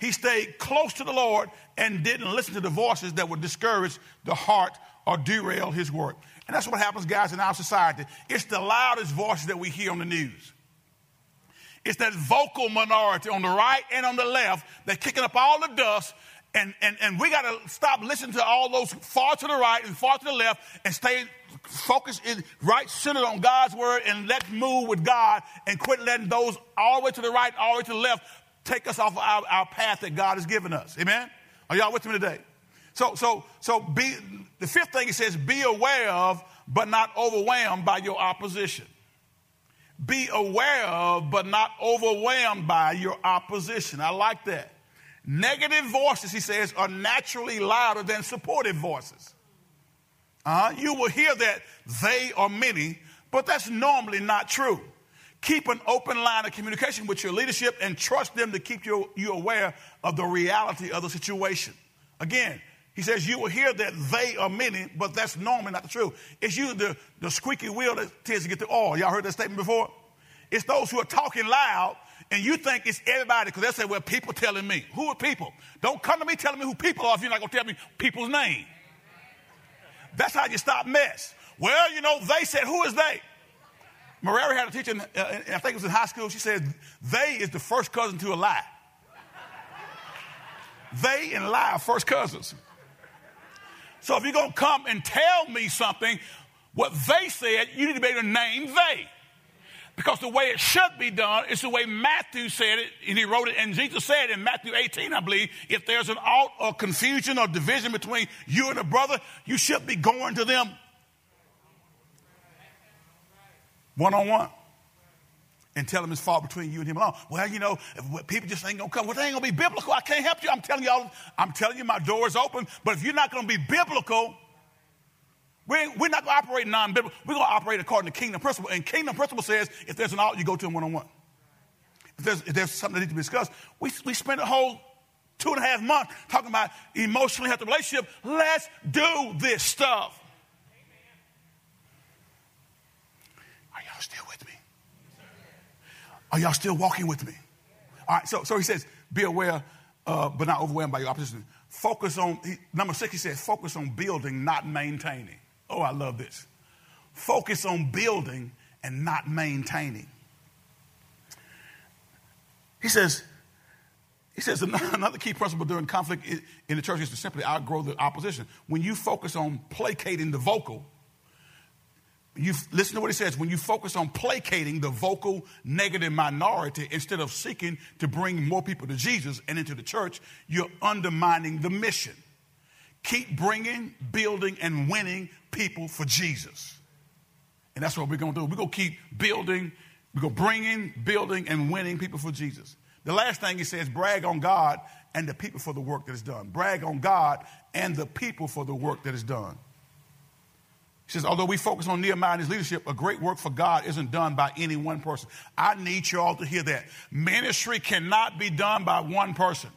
He stayed close to the Lord and didn't listen to the voices that would discourage the heart or derail his work. And that's what happens, guys, in our society. It's the loudest voices that we hear on the news. It's that vocal minority on the right and on the left that's kicking up all the dust and, and, and we got to stop listening to all those far to the right and far to the left and stay focused in right centered on God's word and let's move with God and quit letting those all the way to the right, all the way to the left take us off our, our path that God has given us. Amen? Are y'all with me today? So, so, so be, the fifth thing he says, be aware of, but not overwhelmed by your opposition. Be aware of, but not overwhelmed by your opposition. I like that. Negative voices, he says, are naturally louder than supportive voices. Uh, you will hear that they are many, but that's normally not true. Keep an open line of communication with your leadership and trust them to keep you, you aware of the reality of the situation. Again, he says you will hear that they are many, but that's normally not the truth. It's usually the, the squeaky wheel that tends to get the oil. Y'all heard that statement before? It's those who are talking loud and you think it's everybody because they say, well, people telling me. Who are people? Don't come to me telling me who people are if you're not going to tell me people's name. That's how you stop mess. Well, you know, they said, who is they? Marari had a teacher, uh, I think it was in high school, she said, they is the first cousin to a lie. they and lie are first cousins. So if you're going to come and tell me something, what they said, you need to be able to name they. Because the way it should be done is the way Matthew said it, and he wrote it, and Jesus said in Matthew 18, I believe, if there's an alt or confusion or division between you and a brother, you should be going to them one on one and tell him it's fault between you and him alone. Well, you know, people just ain't gonna come. Well, they ain't gonna be biblical. I can't help you. I'm telling y'all, I'm telling you, my door is open. But if you're not gonna be biblical, we're, we're not to operate non-biblical. We're to operate according to kingdom principle. And kingdom principle says if there's an out, you go to him one-on-one. If there's, if there's something that needs to be discussed, we, we spend a whole two and a half months talking about emotionally healthy relationship. Let's do this stuff. Are y'all still with me? Are y'all still walking with me? All right, so, so he says, be aware, uh, but not overwhelmed by your opposition. Focus on, he, number six, he says, focus on building, not maintaining. Oh, I love this. Focus on building and not maintaining. He says, he says another key principle during conflict in the church is to simply outgrow the opposition. When you focus on placating the vocal, you listen to what he says. When you focus on placating the vocal negative minority instead of seeking to bring more people to Jesus and into the church, you're undermining the mission. Keep bringing, building, and winning people for Jesus. And that's what we're going to do. We're going to keep building, we're going to bring in, building, and winning people for Jesus. The last thing he says, brag on God and the people for the work that is done. Brag on God and the people for the work that is done. He says, although we focus on Nehemiah and his leadership, a great work for God isn't done by any one person. I need you all to hear that. Ministry cannot be done by one person.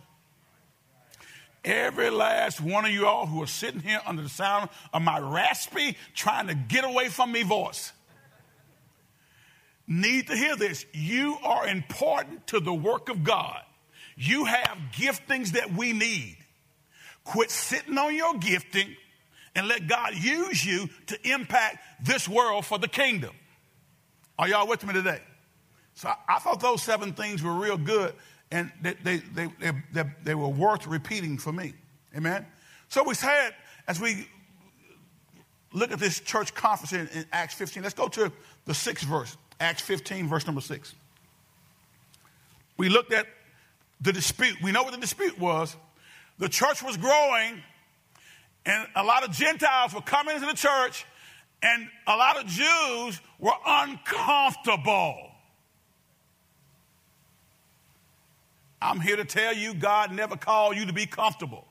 every last one of you all who are sitting here under the sound of my raspy, trying to get away from me voice, need to hear this. You are important to the work of God. You have giftings that we need. Quit sitting on your gifting and let God use you to impact this world for the kingdom. Are y'all with me today? So I, I thought those seven things were real good and they, they, they, they, they were worth repeating for me. Amen? So we said, as we look at this church conference in, in Acts 15, let's go to the sixth verse, Acts 15, verse number six. We looked at the dispute. We know what the dispute was. The church was growing, and a lot of Gentiles were coming into the church, and a lot of Jews were uncomfortable. I'm here to tell you God never called you to be comfortable.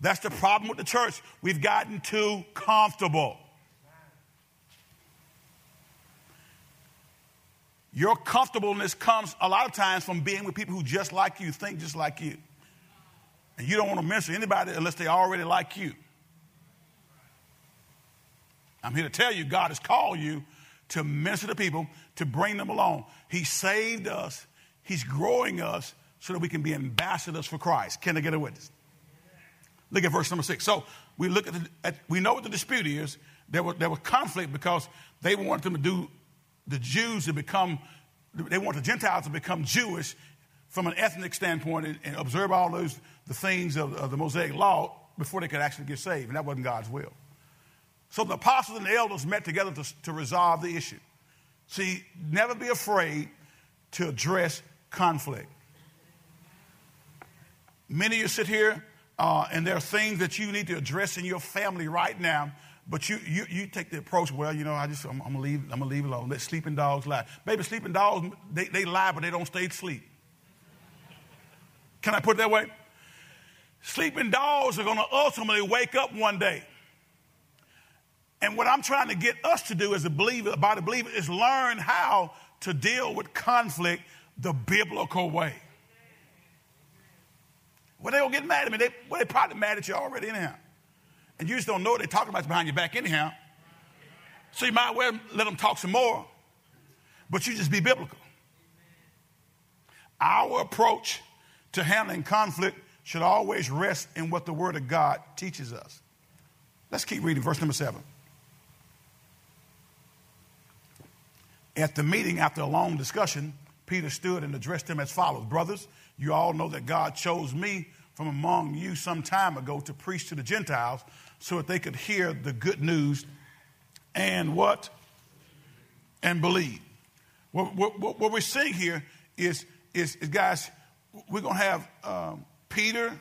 That's the problem with the church. We've gotten too comfortable. Your comfortableness comes a lot of times from being with people who just like you, think just like you. And you don't want to mention anybody unless they already like you. I'm here to tell you God has called you to minister to people, to bring them along. He saved us He's growing us so that we can be ambassadors for Christ. Can I get a witness? Look at verse number six. So we look at, the, at we know what the dispute is. There was, there was conflict because they wanted them to do the Jews to become, they want the Gentiles to become Jewish from an ethnic standpoint and, and observe all those the things of, of, the Mosaic law before they could actually get saved, and that wasn't God's will. So the apostles and the elders met together to, to resolve the issue. See, never be afraid to address conflict. Many of you sit here, uh, and there are things that you need to address in your family right now. But you, you, you take the approach, well, you know, I just, I'm, I'm gonna leave, I'm gonna alone. Let sleeping dogs lie. Baby, sleeping dogs, they, they lie, but they don't stay asleep. Can I put it that way? Sleeping dogs are gonna ultimately wake up one day. And what I'm trying to get us to do as a believer, a believer, is learn how to deal with conflict the biblical way. Well, they don't get mad at me. They, well, they probably mad at you already anyhow. And you just don't know what they're talking about behind your back anyhow. So you might well let them talk some more, but you just be biblical. Our approach to handling conflict should always rest in what the Word of God teaches us. Let's keep reading verse number seven. At the meeting, after a long discussion, Peter stood and addressed them as follows Brothers, you all know that God chose me from among you some time ago to preach to the Gentiles so that they could hear the good news and what? And believe. What, what, what we're seeing here is, is, is guys, we're going to have um, Peter,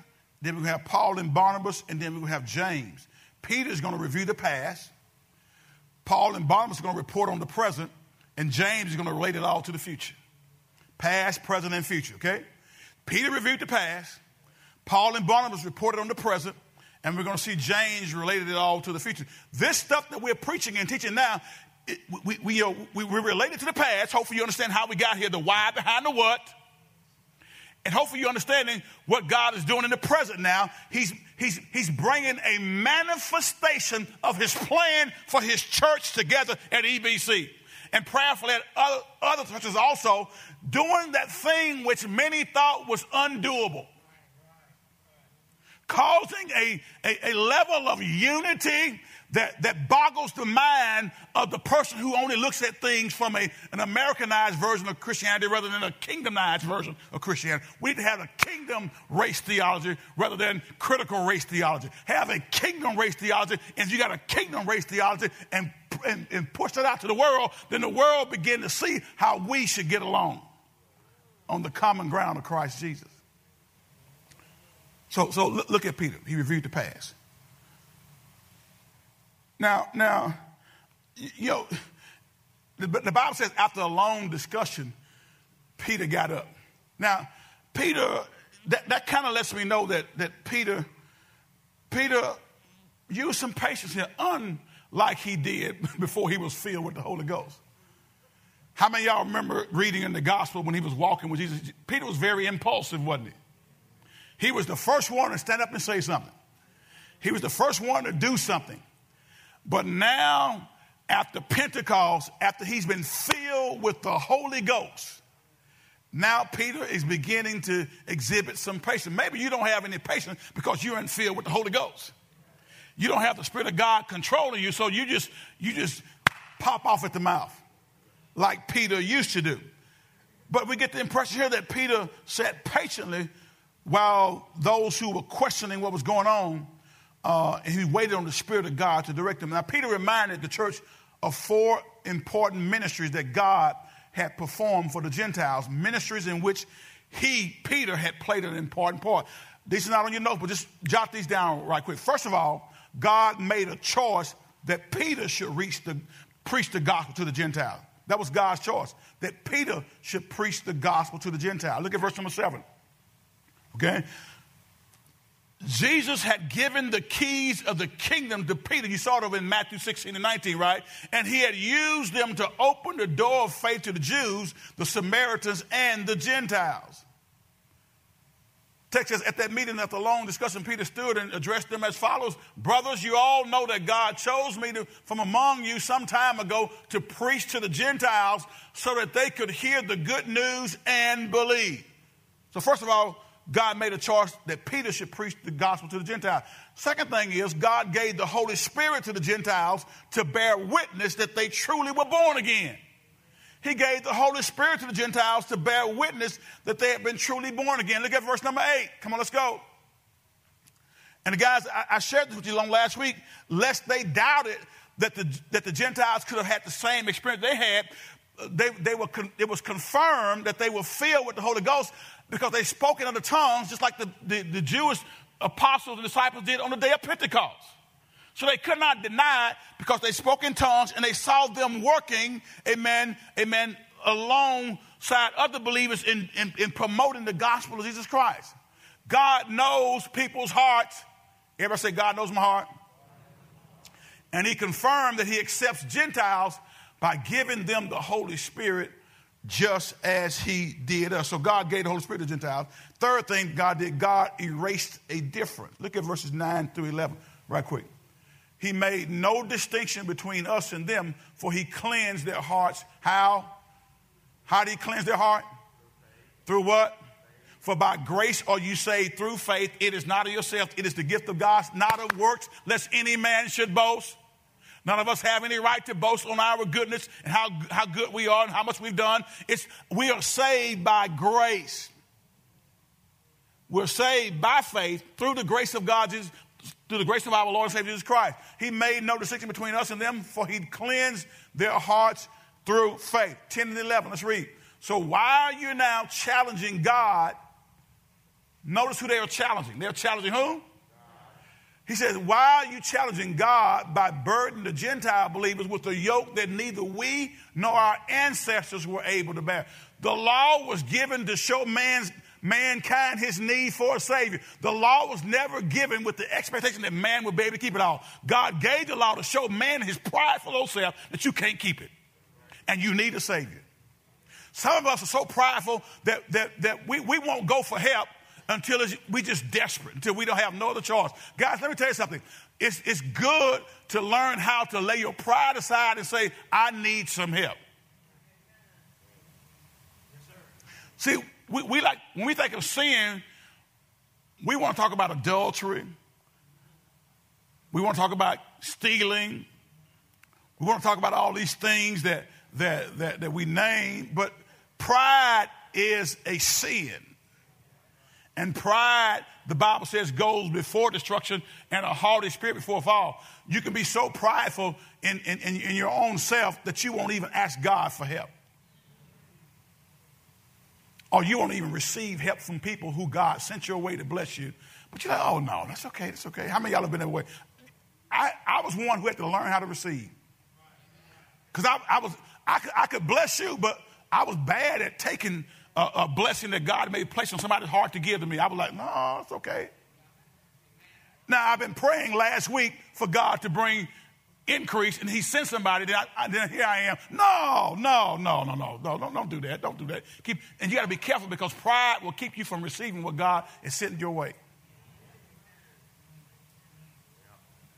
then we're going to have Paul and Barnabas, and then we're going to have James. Peter is going to review the past. Paul and Barnabas are going to report on the present, and James is going to relate it all to the future past, present, and future, okay? Peter reviewed the past, Paul and Barnabas reported on the present, and we're going to see James related it all to the future. This stuff that we're preaching and teaching now, it, we, we, uh, we, we're related to the past. Hopefully, you understand how we got here, the why behind the what. And hopefully, you're understanding what God is doing in the present now. He's, he's, he's bringing a manifestation of his plan for his church together at EBC and prayerfully at other, other churches also, doing that thing which many thought was undoable. Causing a, a, a level of unity that, that boggles the mind of the person who only looks at things from a, an Americanized version of Christianity rather than a kingdomized version of Christianity. We need to have a kingdom race theology rather than critical race theology. Have a kingdom race theology, and you got a kingdom race theology and, and, and push it out to the world, then the world begin to see how we should get along on the common ground of Christ Jesus. So, so look at Peter. He reviewed the past. Now, now, you know, the, the Bible says after a long discussion, Peter got up. Now, Peter, that, that kind of lets me know that, that Peter, Peter used some patience here, unlike he did before he was filled with the Holy Ghost. How many y'all remember reading in the gospel when he was walking with Jesus? Peter was very impulsive, wasn't he? He was the first one to stand up and say something. He was the first one to do something. But now, after Pentecost, after he's been filled with the Holy Ghost, now Peter is beginning to exhibit some patience. Maybe you don't have any patience because you're in filled with the Holy Ghost. You don't have the Spirit of God controlling you, so you just you just pop off at the mouth like Peter used to do. But we get the impression here that Peter sat patiently while those who were questioning what was going on uh, and he waited on the Spirit of God to direct him. Now, Peter reminded the church of four important ministries that God had performed for the Gentiles, ministries in which he, Peter, had played an important part. These are not on your notes, but just jot these down right quick. First of all, God made a choice that Peter should reach the, preach the gospel to the Gentiles. That was God's choice, that Peter should preach the gospel to the Gentiles. Look at verse number seven. Okay? Jesus had given the keys of the kingdom to Peter. You saw it over in Matthew 16 and 19, right? And he had used them to open the door of faith to the Jews, the Samaritans, and the Gentiles. Text says, at that meeting, after long discussion, Peter stood and addressed them as follows Brothers, you all know that God chose me to, from among you some time ago to preach to the Gentiles so that they could hear the good news and believe. So, first of all, God made a choice that Peter should preach the gospel to the Gentiles. Second thing is, God gave the Holy Spirit to the Gentiles to bear witness that they truly were born again. He gave the Holy Spirit to the Gentiles to bear witness that they had been truly born again. Look at verse number eight. Come on, let's go. And guys, I, I shared this with you long last week, lest they doubted that the, that the Gentiles could have had the same experience they had. They, they were, it was confirmed that they were filled with the Holy Ghost because they spoke in other tongues, just like the, the, the Jewish apostles and disciples did on the day of Pentecost. So they could not deny it because they spoke in tongues and they saw them working, amen, amen, alongside other believers in, in, in, promoting the gospel of Jesus Christ. God knows people's hearts. Everybody say, God knows my heart. And he confirmed that he accepts Gentiles by giving them the Holy Spirit just as he did us. So God gave the Holy Spirit to Gentiles. Third thing God did, God erased a difference. Look at verses 9 through 11, right quick. He made no distinction between us and them, for he cleansed their hearts. How? How did he cleanse their heart? Through what? For by grace are you saved through faith. It is not of yourself, it is the gift of God, not of works, lest any man should boast. None of us have any right to boast on our goodness and how, how good we are and how much we've done. It's, we are saved by grace. We're saved by faith through the grace of God, Jesus, through the grace of our Lord and Savior Jesus Christ. He made no distinction between us and them, for he cleansed their hearts through faith. 10 and 11, let's read. So while you're now challenging God, notice who they are challenging. They're challenging who? He says, Why are you challenging God by burdening the Gentile believers with a yoke that neither we nor our ancestors were able to bear? The law was given to show man's, mankind his need for a Savior. The law was never given with the expectation that man would be able to keep it all. God gave the law to show man his prideful old self that you can't keep it and you need a Savior. Some of us are so prideful that, that, that we, we won't go for help until we just desperate, until we don't have no other choice. Guys, let me tell you something. It's, it's good to learn how to lay your pride aside and say, I need some help. See, we, we like, when we think of sin, we want to talk about adultery. We want to talk about stealing. We want to talk about all these things that, that, that, that we name, but pride is a sin. And pride, the Bible says, goes before destruction and a haughty spirit before fall. You can be so prideful in, in, in, your own self that you won't even ask God for help. Or you won't even receive help from people who God sent your way to bless you. But you're like, oh no, that's okay, that's okay. How many y'all have been that way? I, I was one who had to learn how to receive. Because I, I was I could, I could bless you, but I was bad at taking a, a blessing that God may place on somebody's heart to give to me. I was like, no, it's okay. Now, I've been praying last week for God to bring increase and he sent somebody, then, I, then here I am. No, no, no, no, no, no, don't, don't do that. Don't do that. Keep, and you got to be careful because pride will keep you from receiving what God is sending your way.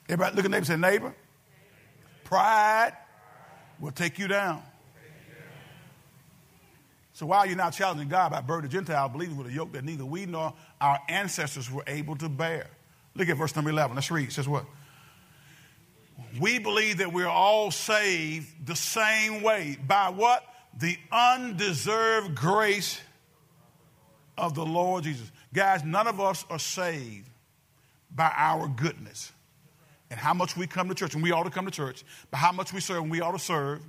Everybody look at neighbor say, neighbor, pride will take you down. So while you're not challenging God by burden of Gentile, believing with a yoke that neither we nor our ancestors were able to bear. Look at verse number 11. Let's read. It says what? We believe that we're all saved the same way. By what? The undeserved grace of the Lord Jesus. Guys, none of us are saved by our goodness and how much we come to church, and we ought to come to church, but how much we serve, and we ought to serve.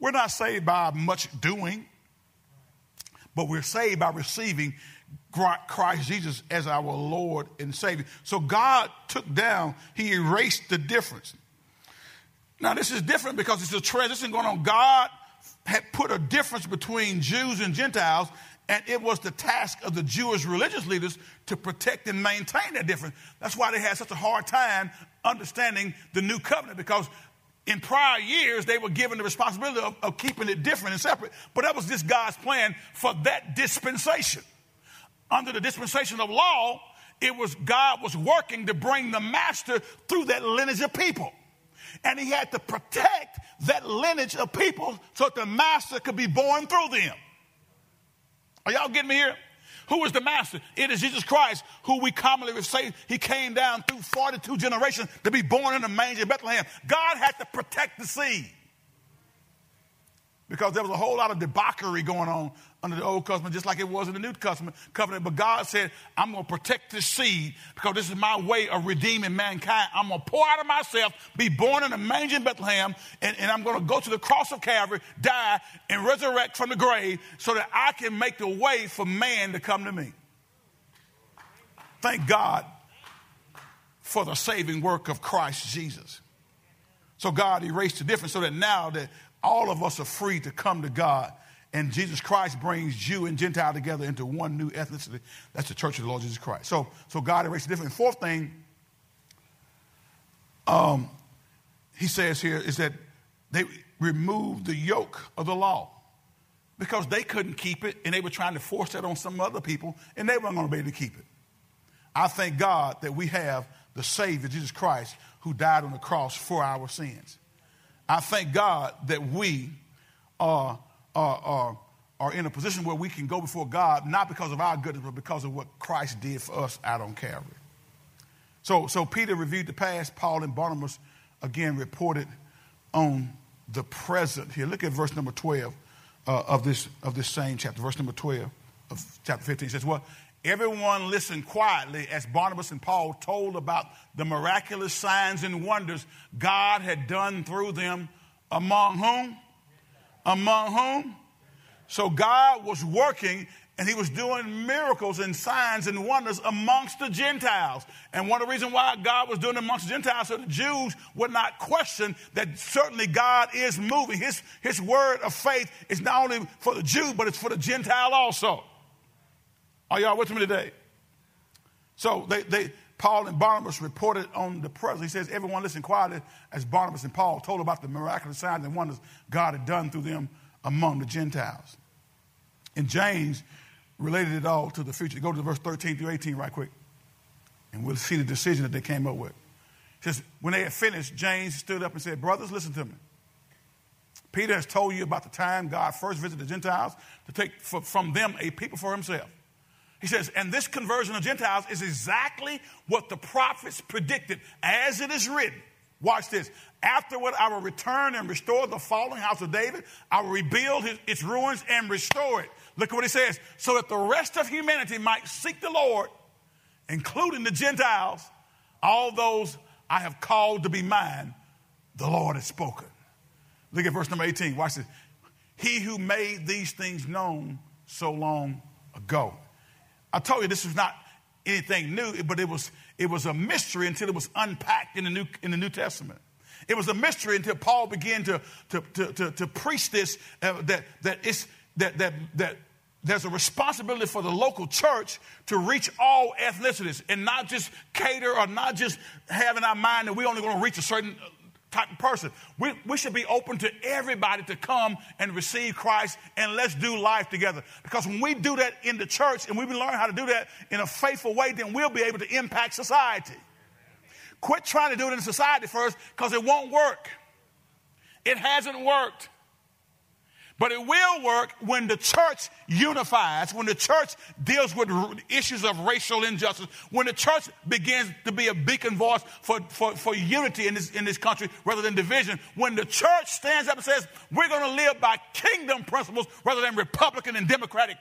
We're not saved by much doing, but we're saved by receiving Christ Jesus as our Lord and Savior. So God took down, He erased the difference. Now, this is different because it's a transition going on. God had put a difference between Jews and Gentiles, and it was the task of the Jewish religious leaders to protect and maintain that difference. That's why they had such a hard time understanding the new covenant because in prior years, they were given the responsibility of, of, keeping it different and separate. But that was just God's plan for that dispensation under the dispensation of law, it was God was working to bring the master through that lineage of people. And he had to protect that lineage of people so that the master could be born through them. Are y'all getting me here? Who is the master? It is Jesus Christ, who we commonly say he came down through 42 generations to be born in a manger in Bethlehem. God had to protect the seed because there was a whole lot of debauchery going on under the old covenant, just like it was in the new covenant. But God said, I'm going to protect this seed because this is my way of redeeming mankind. I'm going to pour out of myself, be born in a manger in Bethlehem, and, and I'm going to go to the cross of Calvary, die, and resurrect from the grave so that I can make the way for man to come to me. Thank God for the saving work of Christ Jesus. So God erased the difference so that now that all of us are free to come to God. And Jesus Christ brings Jew and Gentile together into one new ethnicity. That's the church of the Lord Jesus Christ. So, so God erased the difference. Fourth thing, um, he says here, is that they removed the yoke of the law because they couldn't keep it and they were trying to force that on some other people and they weren't going to be able to keep it. I thank God that we have the Savior, Jesus Christ, who died on the cross for our sins. I thank God that we are, are, are, are in a position where we can go before God, not because of our goodness, but because of what Christ did for us out on Calvary. So, so Peter reviewed the past. Paul and Barnabas again reported on the present. Here, look at verse number 12 uh, of, this, of this same chapter. Verse number 12 of chapter 15 says, Well, Everyone listened quietly as Barnabas and Paul told about the miraculous signs and wonders God had done through them. Among whom? Among whom? So God was working and he was doing miracles and signs and wonders amongst the Gentiles. And one of the reasons why God was doing it amongst the Gentiles so the Jews would not question that certainly God is moving. His, his word of faith is not only for the Jew, but it's for the Gentile also. Are y'all with me today? So they, they, Paul and Barnabas reported on the presence. He says, everyone listened quietly as Barnabas and Paul told about the miraculous signs and wonders God had done through them among the Gentiles. And James related it all to the future. Go to verse 13 through 18 right quick. And we'll see the decision that they came up with. It says, when they had finished, James stood up and said, Brothers, listen to me. Peter has told you about the time God first visited the Gentiles to take from them a people for himself. He says, and this conversion of Gentiles is exactly what the prophets predicted, as it is written. Watch this. Afterward, I will return and restore the fallen house of David. I will rebuild his, its ruins and restore it. Look at what he says. So that the rest of humanity might seek the Lord, including the Gentiles, all those I have called to be mine, the Lord has spoken. Look at verse number 18. Watch this. He who made these things known so long ago. I told you this was not anything new, but it was, it was a mystery until it was unpacked in the New, in the New Testament. It was a mystery until Paul began to, to, to, to, to preach this uh, that, that, it's, that, that, that there's a responsibility for the local church to reach all ethnicities and not just cater or not just have in our mind that we're only going to reach a certain type of person. We, we should be open to everybody to come and receive Christ and let's do life together. Because when we do that in the church and we learn how to do that in a faithful way, then we'll be able to impact society. Quit trying to do it in society first because it won't work. It hasn't worked. But it will work when the church unifies, when the church deals with issues of racial injustice, when the church begins to be a beacon voice for, for, for unity in this, in this country rather than division, when the church stands up and says, we're going to live by kingdom principles rather than Republican and Democratic,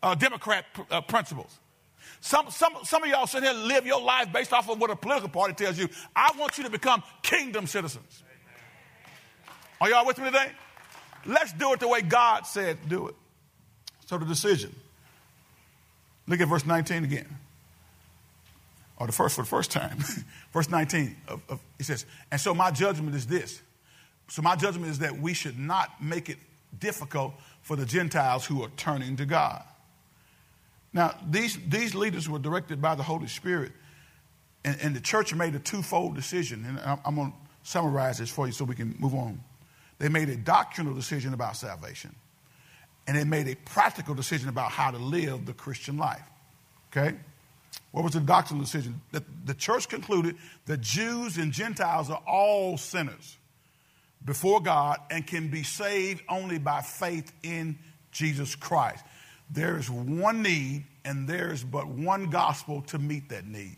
uh, Democrat uh, principles. Some, some, some of y'all sit here and live your life based off of what a political party tells you. I want you to become kingdom citizens. Are y'all with me today? Let's do it the way God said do it. So the decision. Look at verse 19 again. Or the first for the first time. verse 19 of, of, it says, and so my judgment is this. So my judgment is that we should not make it difficult for the Gentiles who are turning to God. Now, these, these leaders were directed by the Holy Spirit, and, and the church made a twofold decision. And I'm, I'm going to summarize this for you so we can move on. They made a doctrinal decision about salvation, and they made a practical decision about how to live the Christian life. Okay? What was the doctrinal decision? The, the church concluded that Jews and Gentiles are all sinners before God and can be saved only by faith in Jesus Christ. There is one need, and there's but one gospel to meet that need.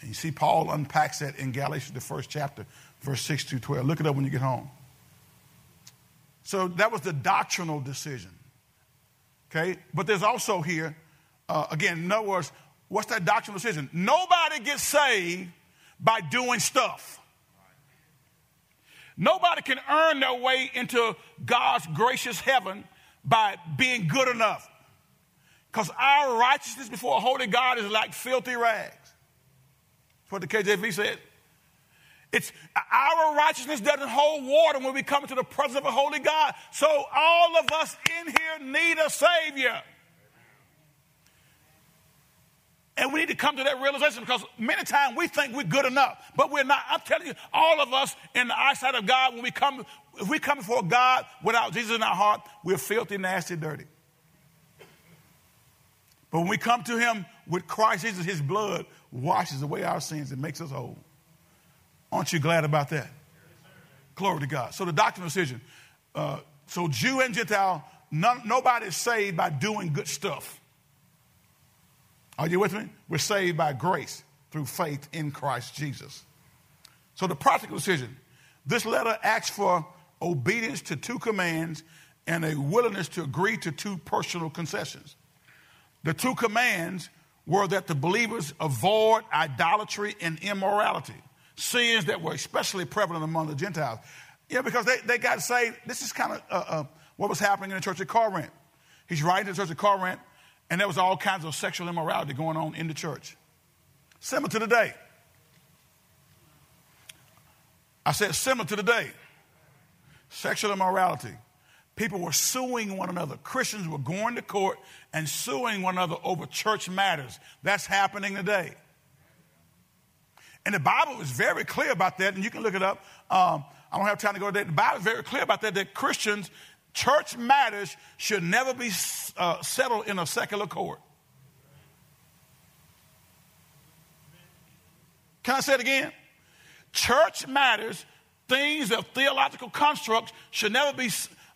And you see, Paul unpacks that in Galatians, the first chapter, verse 6 to 12. Look it up when you get home. So that was the doctrinal decision. Okay? But there's also here, uh, again, in other words, what's that doctrinal decision? Nobody gets saved by doing stuff. Nobody can earn their way into God's gracious heaven by being good enough. Because our righteousness before a holy God is like filthy rags. That's what the KJV said. It's our righteousness doesn't hold water when we come into the presence of a holy God. So all of us in here need a Savior. And we need to come to that realization because many times we think we're good enough, but we're not. I'm telling you, all of us in the eyesight of God, when we come, if we come before God without Jesus in our heart, we're filthy, nasty, dirty. But when we come to Him with Christ Jesus, His blood washes away our sins and makes us whole. Aren't you glad about that? Glory to God. So the doctrinal decision. Uh, so Jew and Gentile, none, nobody is saved by doing good stuff. Are you with me? We're saved by grace through faith in Christ Jesus. So the practical decision. This letter asks for obedience to two commands and a willingness to agree to two personal concessions. The two commands were that the believers avoid idolatry and immorality sins that were especially prevalent among the Gentiles. Yeah, because they, they got saved. This is kind of uh, uh, what was happening in the church at Corinth. He's writing to the church at Corinth, and there was all kinds of sexual immorality going on in the church. Similar to today. I said similar to today. Sexual immorality. People were suing one another. Christians were going to court and suing one another over church matters. That's happening today. And the Bible is very clear about that, and you can look it up. Um, I don't have time to go there. The Bible is very clear about that, that Christians, church matters should never be uh, settled in a secular court. Can I say it again? Church matters, things of theological constructs should never be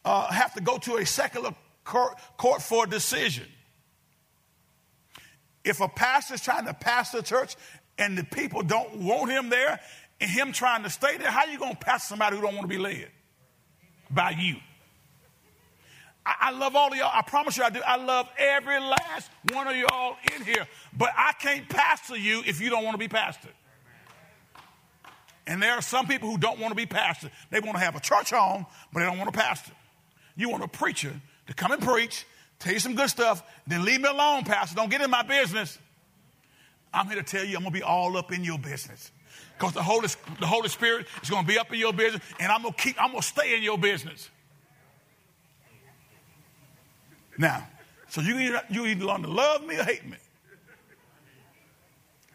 uh, have to go to a secular court, court for a decision. If a pastor is trying to pastor a church and the people don't want him there and him trying to stay there, how are you going to pastor somebody who don't want to be led? By you. I, love all of y'all. I promise you I do. I love every last one of y'all in here. But I can't pastor you if you don't want to be pastored. And there are some people who don't want to be pastored. They want to have a church home, but they don't want to pastor. You want a preacher to come and preach, tell you some good stuff, then leave me alone, pastor. Don't get in my business. I'm here to tell you, I'm going to be all up in your business. Because the Holy, the Holy Spirit is going to be up in your business, and I'm going to keep, I'm going to stay in your business. Now, so you either, you either learn to love me or hate me.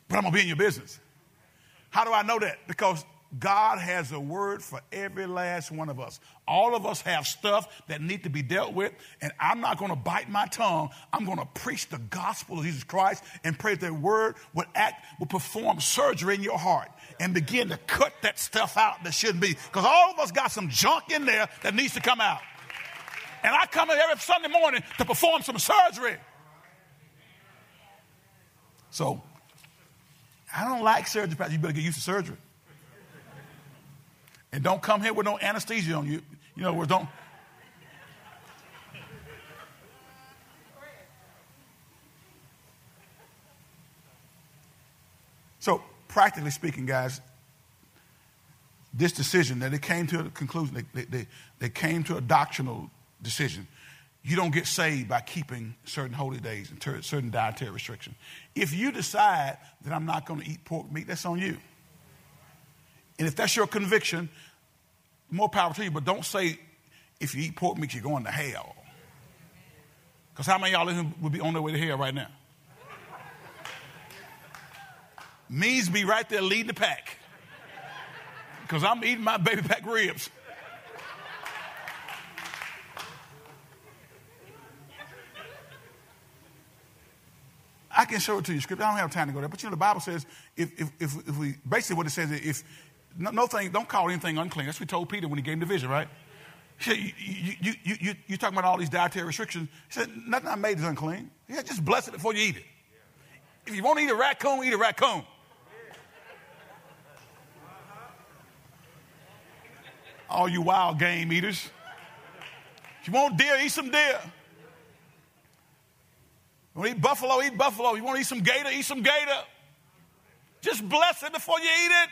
But I'm going to be in your business. How do I know that? Because God has a word for every last one of us. All of us have stuff that need to be dealt with, and I'm not going to bite my tongue. I'm going to preach the gospel of Jesus Christ and pray that word would act, will perform surgery in your heart and begin to cut that stuff out that shouldn't be. Because all of us got some junk in there that needs to come out. And I come every Sunday morning to perform some surgery. So, I don't like surgery, Pastor. You better get used to surgery. And don't come here with no anesthesia on you. You know, don't. So, practically speaking, guys, this decision that they came to a conclusion, they, they, they came to a doctrinal decision. You don't get saved by keeping certain holy days and ter- certain dietary restrictions. If you decide that I'm not going to eat pork meat, that's on you. And if that's your conviction, more power to you, but don't say if you eat pork meat, you're going to hell. Because how many of y'all would be on their way to hell right now? Me's be right there leading the pack. Because I'm eating my baby back ribs. I can show it to you, scripture. I don't have time to go there, but you know the Bible says if if if, if we basically what it says is if no, no, thing don't call anything unclean. That's what we told Peter when he gave him the vision, right? He said, you, you, you, you, you talking about all these dietary restrictions. He said, nothing I made is unclean. He said, just bless it before you eat it. If you want to eat a raccoon, eat a raccoon. All you wild game eaters. If you want deer, eat some deer. You want to eat buffalo, eat buffalo. You want to eat some gator, eat some gator. Just bless it before you eat it.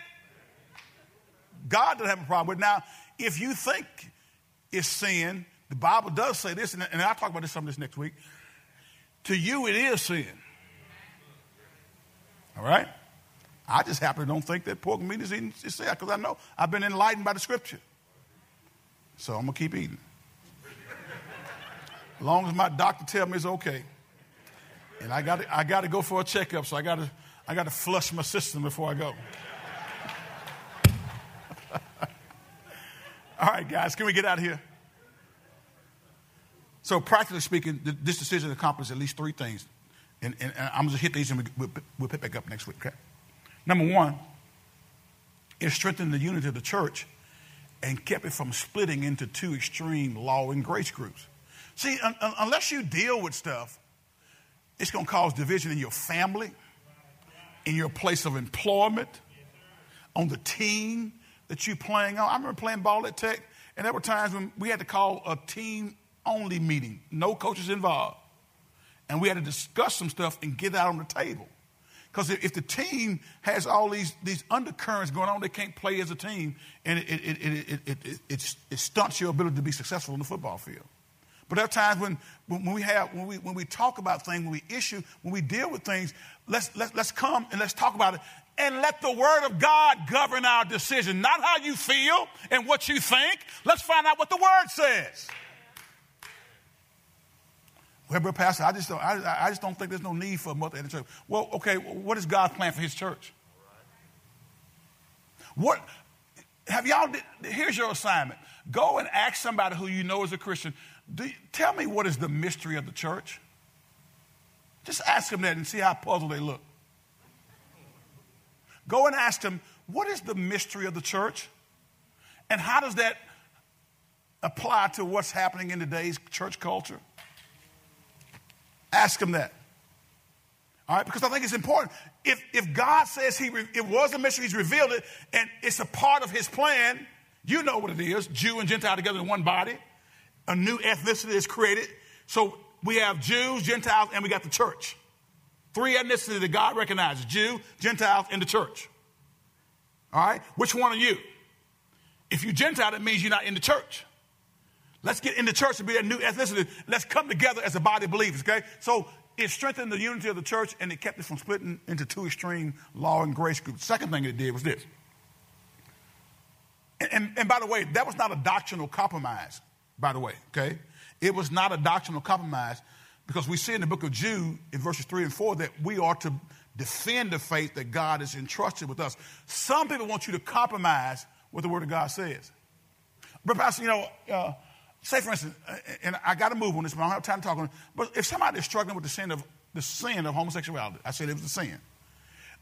God doesn't have a problem with it. Now, if you think it's sin, the Bible does say this, and, I'll talk about this some this next week. To you, it is sin. All right? I just happen to don't think that pork meat is sin because I know I've been enlightened by the scripture. So I'm going to keep eating. As long as my doctor tells me it's okay. And I got I got to go for a checkup, so I got to I got to flush my system before I go. All right, guys, can we get out of here? So, practically speaking, this decision accomplished at least three things. And, and, and I'm going to hit these and we'll, we'll pick back up next week, okay? Number one, it strengthened the unity of the church and kept it from splitting into two extreme law and grace groups. See, un- un- unless you deal with stuff it's going to cause division in your family, in your place of employment, on the team that you're playing on. I remember playing ball at Tech, and there were times when we had to call a team only meeting, no coaches involved. And we had to discuss some stuff and get that on the table. Because if the team has all these, these undercurrents going on, they can't play as a team, and it, it, it, it, it, it stunts your ability to be successful on the football field. But there are times when, when we have when we when we talk about things, when we issue, when we deal with things, let's let's let's come and let's talk about it. And let the word of God govern our decision, not how you feel and what you think. Let's find out what the word says. Well, but Pastor, I just don't I, I just don't think there's no need for a mother in the church. Well, okay, what is God's plan for his church? What have y'all here's your assignment. Go and ask somebody who you know is a Christian tell me what is the mystery of the church? Just ask them that and see how puzzled they look. Go and ask them, what is the mystery of the church? And how does that apply to what's happening in today's church culture? Ask them that. All right, because I think it's important. If, if God says he re- it was a mystery, He's revealed it, and it's a part of His plan, you know what it is Jew and Gentile together in one body a new ethnicity is created. So we have Jews, Gentiles, and we got the church. Three ethnicities that God recognizes Jew, Gentiles, and the church. All right? Which one are you? If you're Gentile, that means you're not in the church. Let's get in the church and be that new ethnicity. Let's come together as a body of believers, okay? So it strengthened the unity of the church and it kept it from splitting into two extreme law and grace groups. Second thing it did was this. And, and, and by the way, that was not a doctrinal compromise by the way, okay? It was not a doctrinal compromise because we see in the book of Jude in verses 3 and 4 that we are to defend the faith that God has entrusted with us. Some people want you to compromise what the Word of God says. But, Pastor, you know, uh, say for instance, uh, and I got to move on this, but I don't have time to talk on it. But if somebody is struggling with the sin of the sin of homosexuality, I said it was a sin,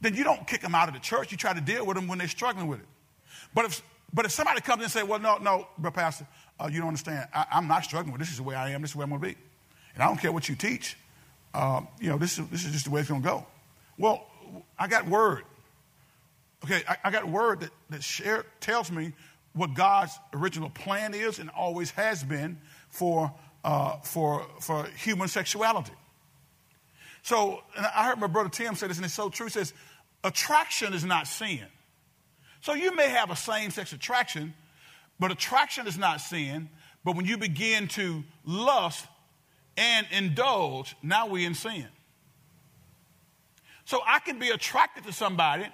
then you don't kick them out of the church. You try to deal with them when they're struggling with it. But if but if somebody comes in and say, "Well, no, no, but Pastor, uh, you don't understand. I, am not struggling with this. Is the way I am. This is way I'm going to be, and I don't care what you teach. Uh, you know, this is this is just the way it's going to go." Well, I got word. Okay, I, I got word that that share, tells me what God's original plan is and always has been for, uh, for, for human sexuality. So, I heard my brother Tim say this, and it's so true. He says, attraction is not sin. So, you may have a same sex attraction, but attraction is not sin. But when you begin to lust and indulge, now we're in sin. So, I can be attracted to somebody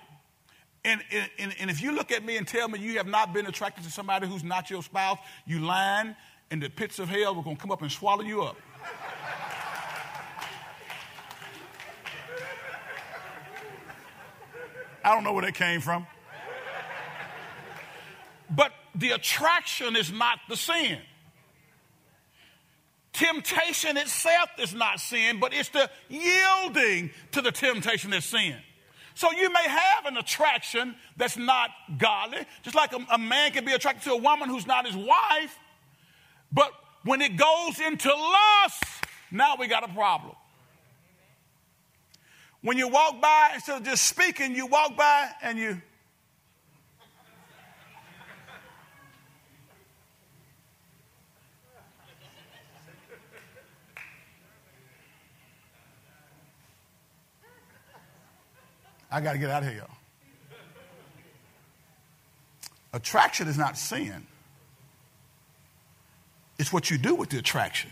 and, and, and if you look at me and tell me you have not been attracted to somebody who's not your spouse, you lying, and the pits of hell are going to come up and swallow you up. I don't know where that came from. But the attraction is not the sin. Temptation itself is not sin, but it's the yielding to the temptation that's sin. So you may have an attraction that's not godly, just like a, a, man can be attracted to a woman who's not his wife. But when it goes into lust, now we got a problem. When you walk by, instead of just speaking, you walk by and you. I got to get out of here. y'all. Attraction is not sin. It's what you do with the attraction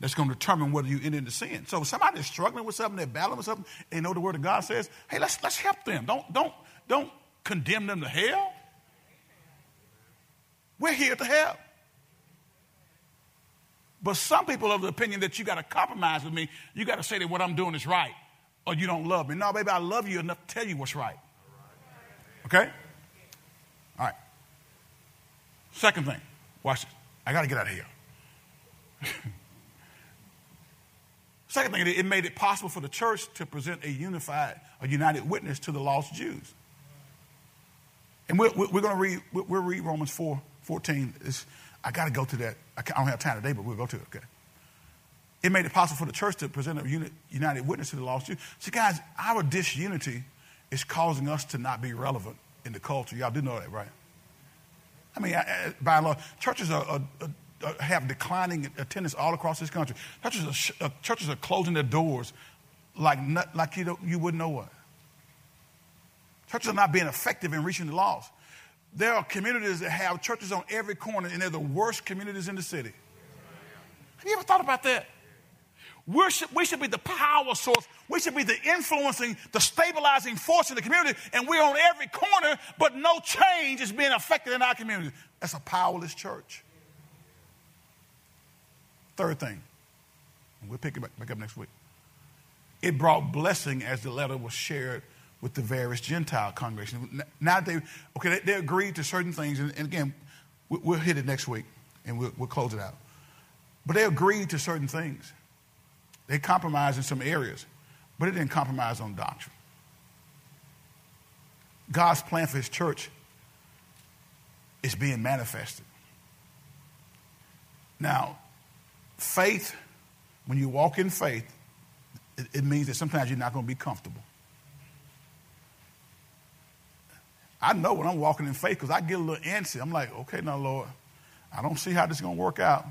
that's going to determine whether you enter into sin. So if somebody is struggling with something, they're battling with something, they know the word of God says, hey, let's let's help them. Don't don't don't condemn them to hell. We're here to help. But some people are of the opinion that you got to compromise with me. You got to say that what I'm doing is right or you don't love me. No, baby, I love you enough to tell you what's right. Okay? All right. Second thing, watch this. I got to get out of here. Second thing, it made it possible for the church to present a unified, a united witness to the lost Jews. And we're, we're going to read, we'll read Romans 4 14. It's, I got to go to that. I don't have time today, but we'll go to it. Okay. It made it possible for the church to present a united witness to the lost Jews. See, guys, our disunity is causing us to not be relevant in the culture. Y'all do know that, right? I mean, by and large, churches are, are, are, have declining attendance all across this country. Churches are, uh, churches are closing their doors like, not, like you, you wouldn't know what. Churches are not being effective in reaching the lost. There are communities that have churches on every corner, and they're the worst communities in the city. Have you ever thought about that? We should, we should be the power source. We should be the influencing, the stabilizing force in the community. And we're on every corner, but no change is being affected in our community. That's a powerless church. Third thing, we'll pick it back, back up next week. It brought blessing as the letter was shared with the various Gentile congregations. Now they, okay, they, they agreed to certain things, and, and again, we, will hit it next week and we'll, we'll close it out. But they agreed to certain things. They compromised in some areas, but it didn't compromise on doctrine. God's plan for his church is being manifested. Now, faith, when you walk in faith, it, it means that sometimes you're not going to be comfortable. I know when I'm walking in faith because I get a little antsy. I'm like, okay, now, Lord, I don't see how this is going to work out.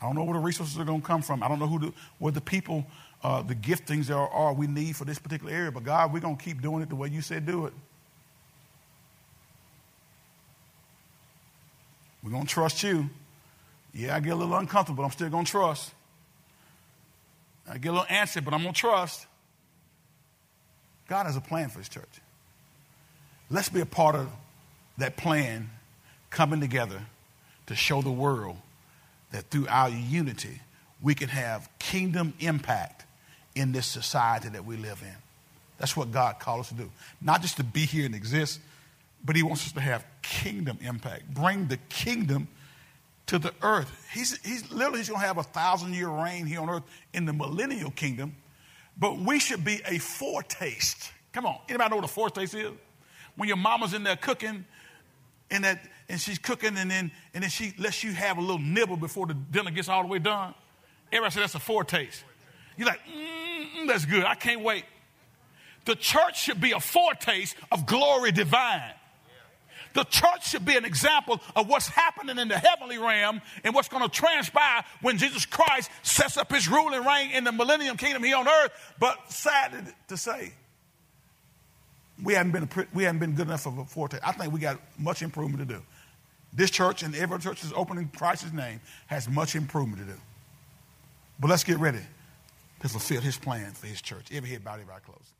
I don't know where the resources are going to come from. I don't know who the, where the people, uh, the giftings are, are we need for this particular area. But God, we're going to keep doing it the way you said do it. We're going to trust you. Yeah, I get a little uncomfortable, but I'm still going to trust. I get a little antsy, but I'm going to trust. God has a plan for his church. Let's be a part of that plan coming together to show the world that through our unity, we can have kingdom impact in this society that we live in. That's what God called us to do. Not just to be here and exist, but He wants us to have kingdom impact. Bring the kingdom to the earth. He's, he's literally he's going to have a thousand year reign here on earth in the millennial kingdom, but we should be a foretaste. Come on, anybody know what a foretaste is? When your mama's in there cooking, and that and she's cooking, and then and then she lets you have a little nibble before the dinner gets all the way done. Everybody says that's a foretaste. You're like, mm, that's good. I can't wait. The church should be a foretaste of glory divine. The church should be an example of what's happening in the heavenly realm and what's going to transpire when Jesus Christ sets up his rule and reign in the millennium kingdom here on earth. But sad to say, we haven't been, we haven't been good enough of a foretaste. I think we got much improvement to do. This church and every church that's opening Christ's name has much improvement to do. But let's get ready to fulfill his plan for his church. Every head bowed, everybody closed.